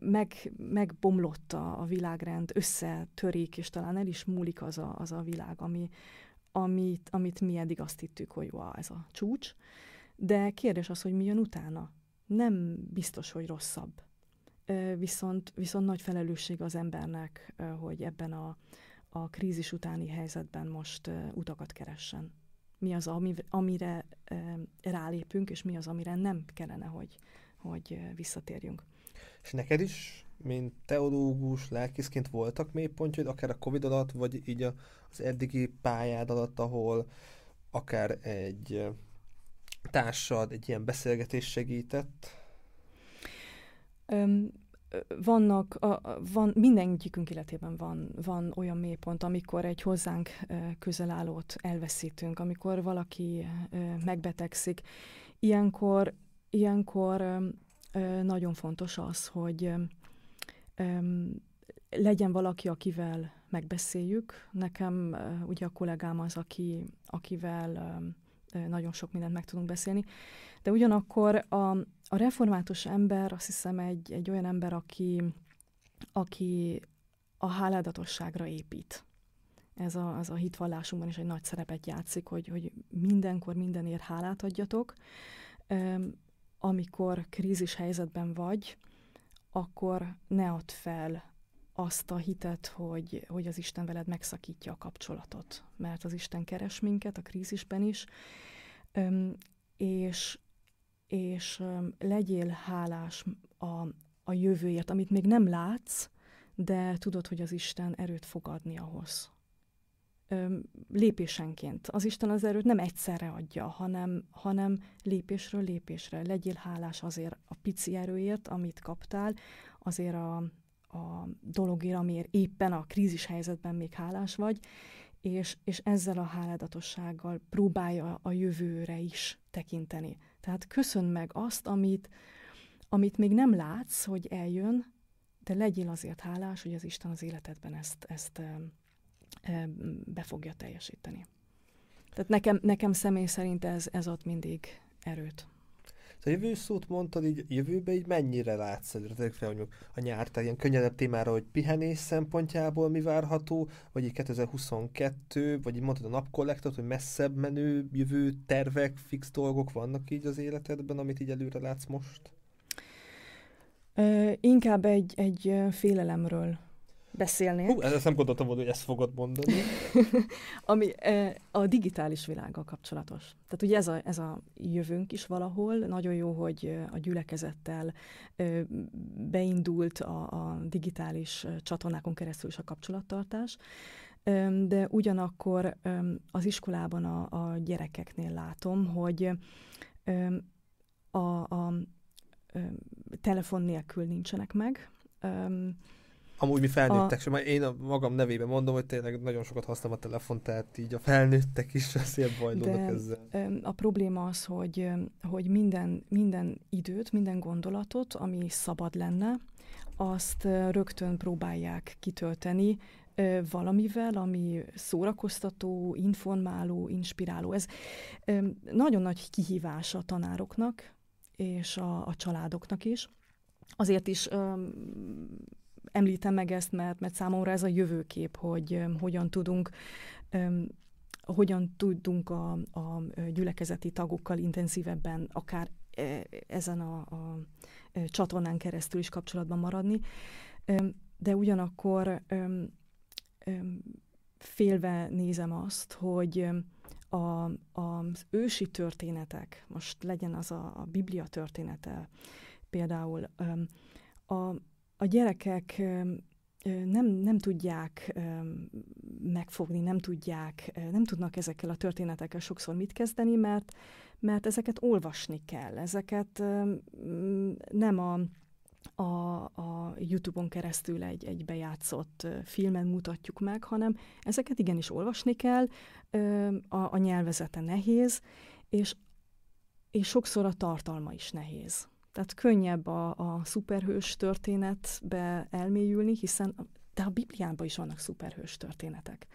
meg, megbomlott a, a világrend, összetörik, és talán el is múlik az a, az a világ, ami, amit, amit mi eddig azt hittük, hogy wow, ez a csúcs. De kérdés az, hogy mi jön utána. Nem biztos, hogy rosszabb. Viszont, viszont nagy felelősség az embernek, hogy ebben a, a krízis utáni helyzetben most utakat keressen mi az, amire rálépünk, és mi az, amire nem kellene, hogy, hogy visszatérjünk.
És neked is, mint teológus, lelkészként voltak mélypontjaid, akár a Covid alatt, vagy így az eddigi pályád alatt, ahol akár egy társad, egy ilyen beszélgetés segített?
Öm, vannak, a, van, mindenkikünk életében van, van olyan mélypont, amikor egy hozzánk közelállót elveszítünk, amikor valaki megbetegszik. Ilyenkor, ilyenkor nagyon fontos az, hogy legyen valaki, akivel megbeszéljük. Nekem ugye a kollégám az, aki, akivel nagyon sok mindent meg tudunk beszélni, de ugyanakkor a, a református ember azt hiszem egy, egy olyan ember, aki, aki a háládatosságra épít. Ez a, az a hitvallásunkban is egy nagy szerepet játszik, hogy, hogy mindenkor mindenért hálát adjatok. Amikor krízis helyzetben vagy, akkor ne add fel azt a hitet, hogy, hogy az Isten veled megszakítja a kapcsolatot, mert az Isten keres minket a krízisben is, és, és legyél hálás a, a jövőért, amit még nem látsz, de tudod, hogy az Isten erőt fog adni ahhoz. Lépésenként. Az Isten az erőt nem egyszerre adja, hanem, hanem lépésről lépésre. Legyél hálás azért a pici erőért, amit kaptál, azért a, a dologért, amiért éppen a krízis helyzetben még hálás vagy, és, és ezzel a háládatossággal próbálja a jövőre is tekinteni. Tehát köszön meg azt, amit, amit még nem látsz, hogy eljön, de legyél azért hálás, hogy az Isten az életedben ezt, ezt e, e, be fogja teljesíteni. Tehát nekem, nekem személy szerint ez, ez ad mindig erőt.
A jövő szót mondtad, így jövőbe így mennyire látsz, hogy fel mondjuk a nyár, tehát ilyen könnyedebb témára, hogy pihenés szempontjából mi várható, vagy így 2022, vagy így mondtad a napkollektot, hogy messzebb menő jövő tervek, fix dolgok vannak így az életedben, amit így előre látsz most?
Ö, inkább egy, egy félelemről beszélnék.
Hú, ezt nem gondoltam volna, hogy ezt fogod mondani.
Ami a digitális világgal kapcsolatos. Tehát ugye ez a, ez a jövőnk is valahol. Nagyon jó, hogy a gyülekezettel beindult a, a digitális csatornákon keresztül is a kapcsolattartás. De ugyanakkor az iskolában a, a gyerekeknél látom, hogy a, a telefon nélkül nincsenek meg,
Amúgy mi felnőttek a... sem, én a magam nevében mondom, hogy tényleg nagyon sokat használom a telefon, tehát így a felnőttek is azért bajlódnak De ezzel.
A probléma az, hogy, hogy minden, minden időt, minden gondolatot, ami szabad lenne, azt rögtön próbálják kitölteni valamivel, ami szórakoztató, informáló, inspiráló. Ez nagyon nagy kihívás a tanároknak és a, a családoknak is. Azért is említem meg ezt, mert, mert számomra ez a jövőkép, hogy hogyan tudunk hogyan tudunk a, a gyülekezeti tagokkal intenzívebben, akár e, ezen a, a csatornán keresztül is kapcsolatban maradni, de ugyanakkor félve nézem azt, hogy a, az ősi történetek, most legyen az a, a Biblia története például, a, a gyerekek nem, nem tudják megfogni, nem tudják, nem tudnak ezekkel a történetekkel sokszor mit kezdeni, mert, mert ezeket olvasni kell, ezeket nem a, a, a YouTube-on keresztül egy, egy bejátszott filmen mutatjuk meg, hanem ezeket igenis olvasni kell, a, a nyelvezete nehéz, és, és sokszor a tartalma is nehéz. Tehát könnyebb a, a szuperhős történetbe elmélyülni, hiszen de a Bibliában is vannak szuperhős történetek.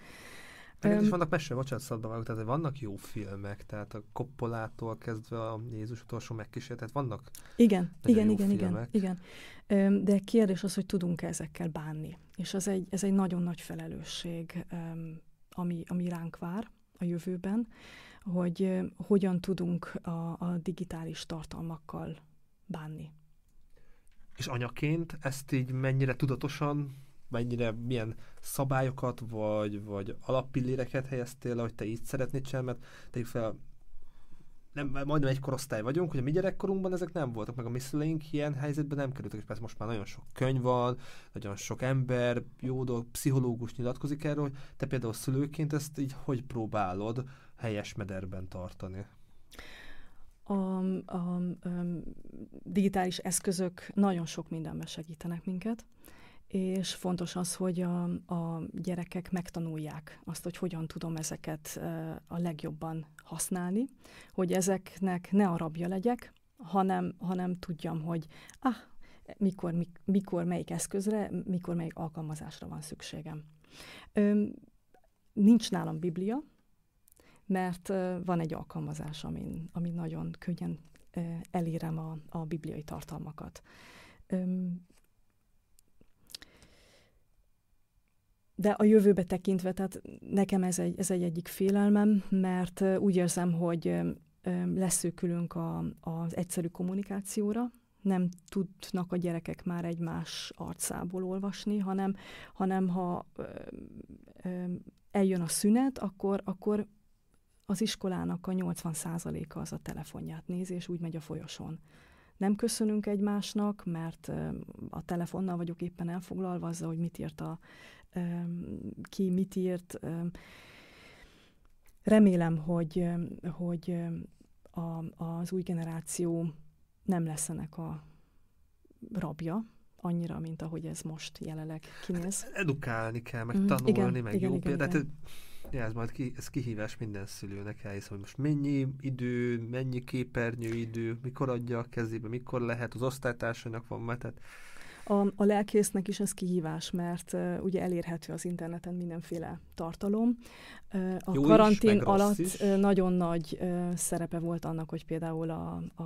Meg is vannak mese, bocsánat, szabdalmák, tehát vannak jó filmek, tehát a Koppolától kezdve a Jézus utolsó megkísért, tehát vannak
Igen, igen, igen, filmek. igen, igen. De kérdés az, hogy tudunk -e ezekkel bánni. És az egy, ez egy nagyon nagy felelősség, ami, ami ránk vár a jövőben, hogy hogyan tudunk a, a digitális tartalmakkal bánni.
És anyaként ezt így mennyire tudatosan, mennyire milyen szabályokat, vagy, vagy alappilléreket helyeztél, hogy te így szeretnéd csinálni, mert tegyük fel, nem, majdnem egy korosztály vagyunk, hogy a mi gyerekkorunkban ezek nem voltak, meg a mi szüleink ilyen helyzetben nem kerültek, és persze most már nagyon sok könyv van, nagyon sok ember, jó dolog, pszichológus nyilatkozik erről, hogy te például szülőként ezt így hogy próbálod helyes mederben tartani?
A, a, a digitális eszközök nagyon sok mindenben segítenek minket, és fontos az, hogy a, a gyerekek megtanulják azt, hogy hogyan tudom ezeket a legjobban használni, hogy ezeknek ne a rabja legyek, hanem, hanem tudjam, hogy ah, mikor, mikor melyik eszközre, mikor melyik alkalmazásra van szükségem. Öm, nincs nálam Biblia, mert van egy alkalmazás, amin, amin nagyon könnyen elérem a, a bibliai tartalmakat. De a jövőbe tekintve, tehát nekem ez egy, ez egy egyik félelmem, mert úgy érzem, hogy leszűkülünk a, az egyszerű kommunikációra, nem tudnak a gyerekek már egymás arcából olvasni, hanem, hanem ha ö, ö, eljön a szünet, akkor, akkor az iskolának a 80%-a az a telefonját nézi, és úgy megy a folyosón. Nem köszönünk egymásnak, mert a telefonnal vagyok éppen elfoglalva azzal, hogy mit írt a, ki, mit írt. Remélem, hogy, hogy a, az új generáció nem lesz ennek a rabja, annyira, mint ahogy ez most jelenleg kinéz.
Edukálni kell, meg mm, tanulni, igen, meg igen, jó igen, példát. Igen. Ja, ez majd ki, ez kihívás minden szülőnek elhiszem, hogy most mennyi idő, mennyi idő, mikor adja a kezébe, mikor lehet, az osztálytársainak van, mert tehát
a, a lelkésznek is ez kihívás, mert uh, ugye elérhető az interneten mindenféle tartalom. Uh, a Jó karantén is, alatt is. Uh, nagyon nagy uh, szerepe volt annak, hogy például a, a,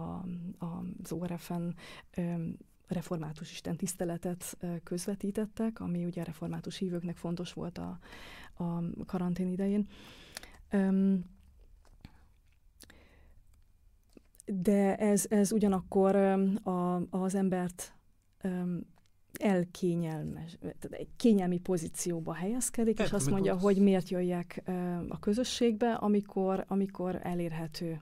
a, az ORF-en um, református Isten tiszteletet közvetítettek, ami ugye a református hívőknek fontos volt a, a karantén idején. De ez, ez ugyanakkor a, az embert elkényelmes, egy kényelmi pozícióba helyezkedik, és azt mondja, hogy miért jöjjek a közösségbe, amikor, amikor elérhető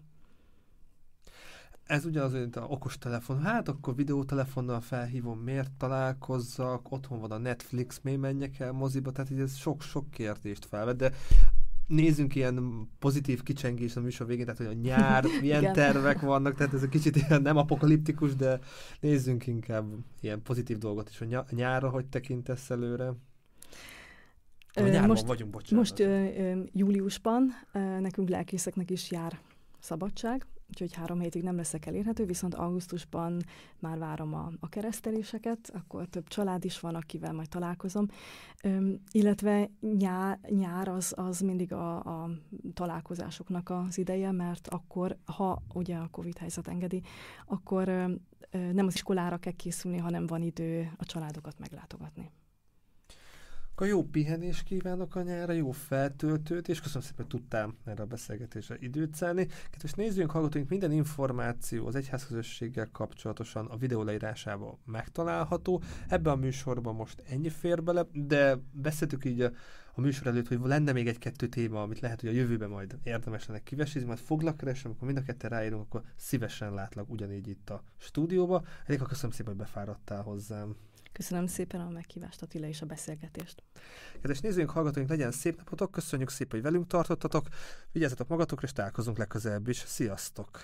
ez ugyanaz, mint a okostelefon. Hát akkor videótelefonnal felhívom, miért találkozzak, otthon van a Netflix, miért menjek el moziba, tehát ez sok-sok kérdést felvet, de nézzünk ilyen pozitív kicsengés a műsor végén, tehát hogy a nyár, milyen tervek vannak, tehát ez egy kicsit ilyen nem apokaliptikus, de nézzünk inkább ilyen pozitív dolgot is. A nyárra hogy tekintesz előre? A most, vagyunk, bocsánat.
Most ö, ö, júliusban ö, nekünk lelkészeknek is jár szabadság, úgyhogy három hétig nem leszek elérhető, viszont augusztusban már várom a, a kereszteléseket, akkor több család is van, akivel majd találkozom, Üm, illetve nyár, nyár az, az mindig a, a találkozásoknak az ideje, mert akkor, ha ugye a Covid helyzet engedi, akkor ö, nem az iskolára kell készülni, hanem van idő a családokat meglátogatni.
Akkor jó pihenést kívánok a nyára, jó feltöltőt, és köszönöm szépen, hogy tudtál erre a beszélgetésre időt szállni. Kedves nézőink, hallgatóink, minden információ az egyházközösséggel kapcsolatosan a videó leírásában megtalálható. Ebben a műsorban most ennyi fér bele, de beszéltük így a, a műsor előtt, hogy lenne még egy-kettő téma, amit lehet, hogy a jövőben majd érdemes lenne kivesizni, majd foglak keresem, amikor mind a ketten ráírunk, akkor szívesen látlak ugyanígy itt a stúdióba. Elég köszönöm szépen, hogy befáradtál hozzám.
Köszönöm szépen a meghívást, Attila, és a beszélgetést.
Kedves nézőink, hallgatóink, legyen szép napotok, köszönjük szépen, hogy velünk tartottatok, vigyázzatok magatokra, és találkozunk legközelebb is. Sziasztok!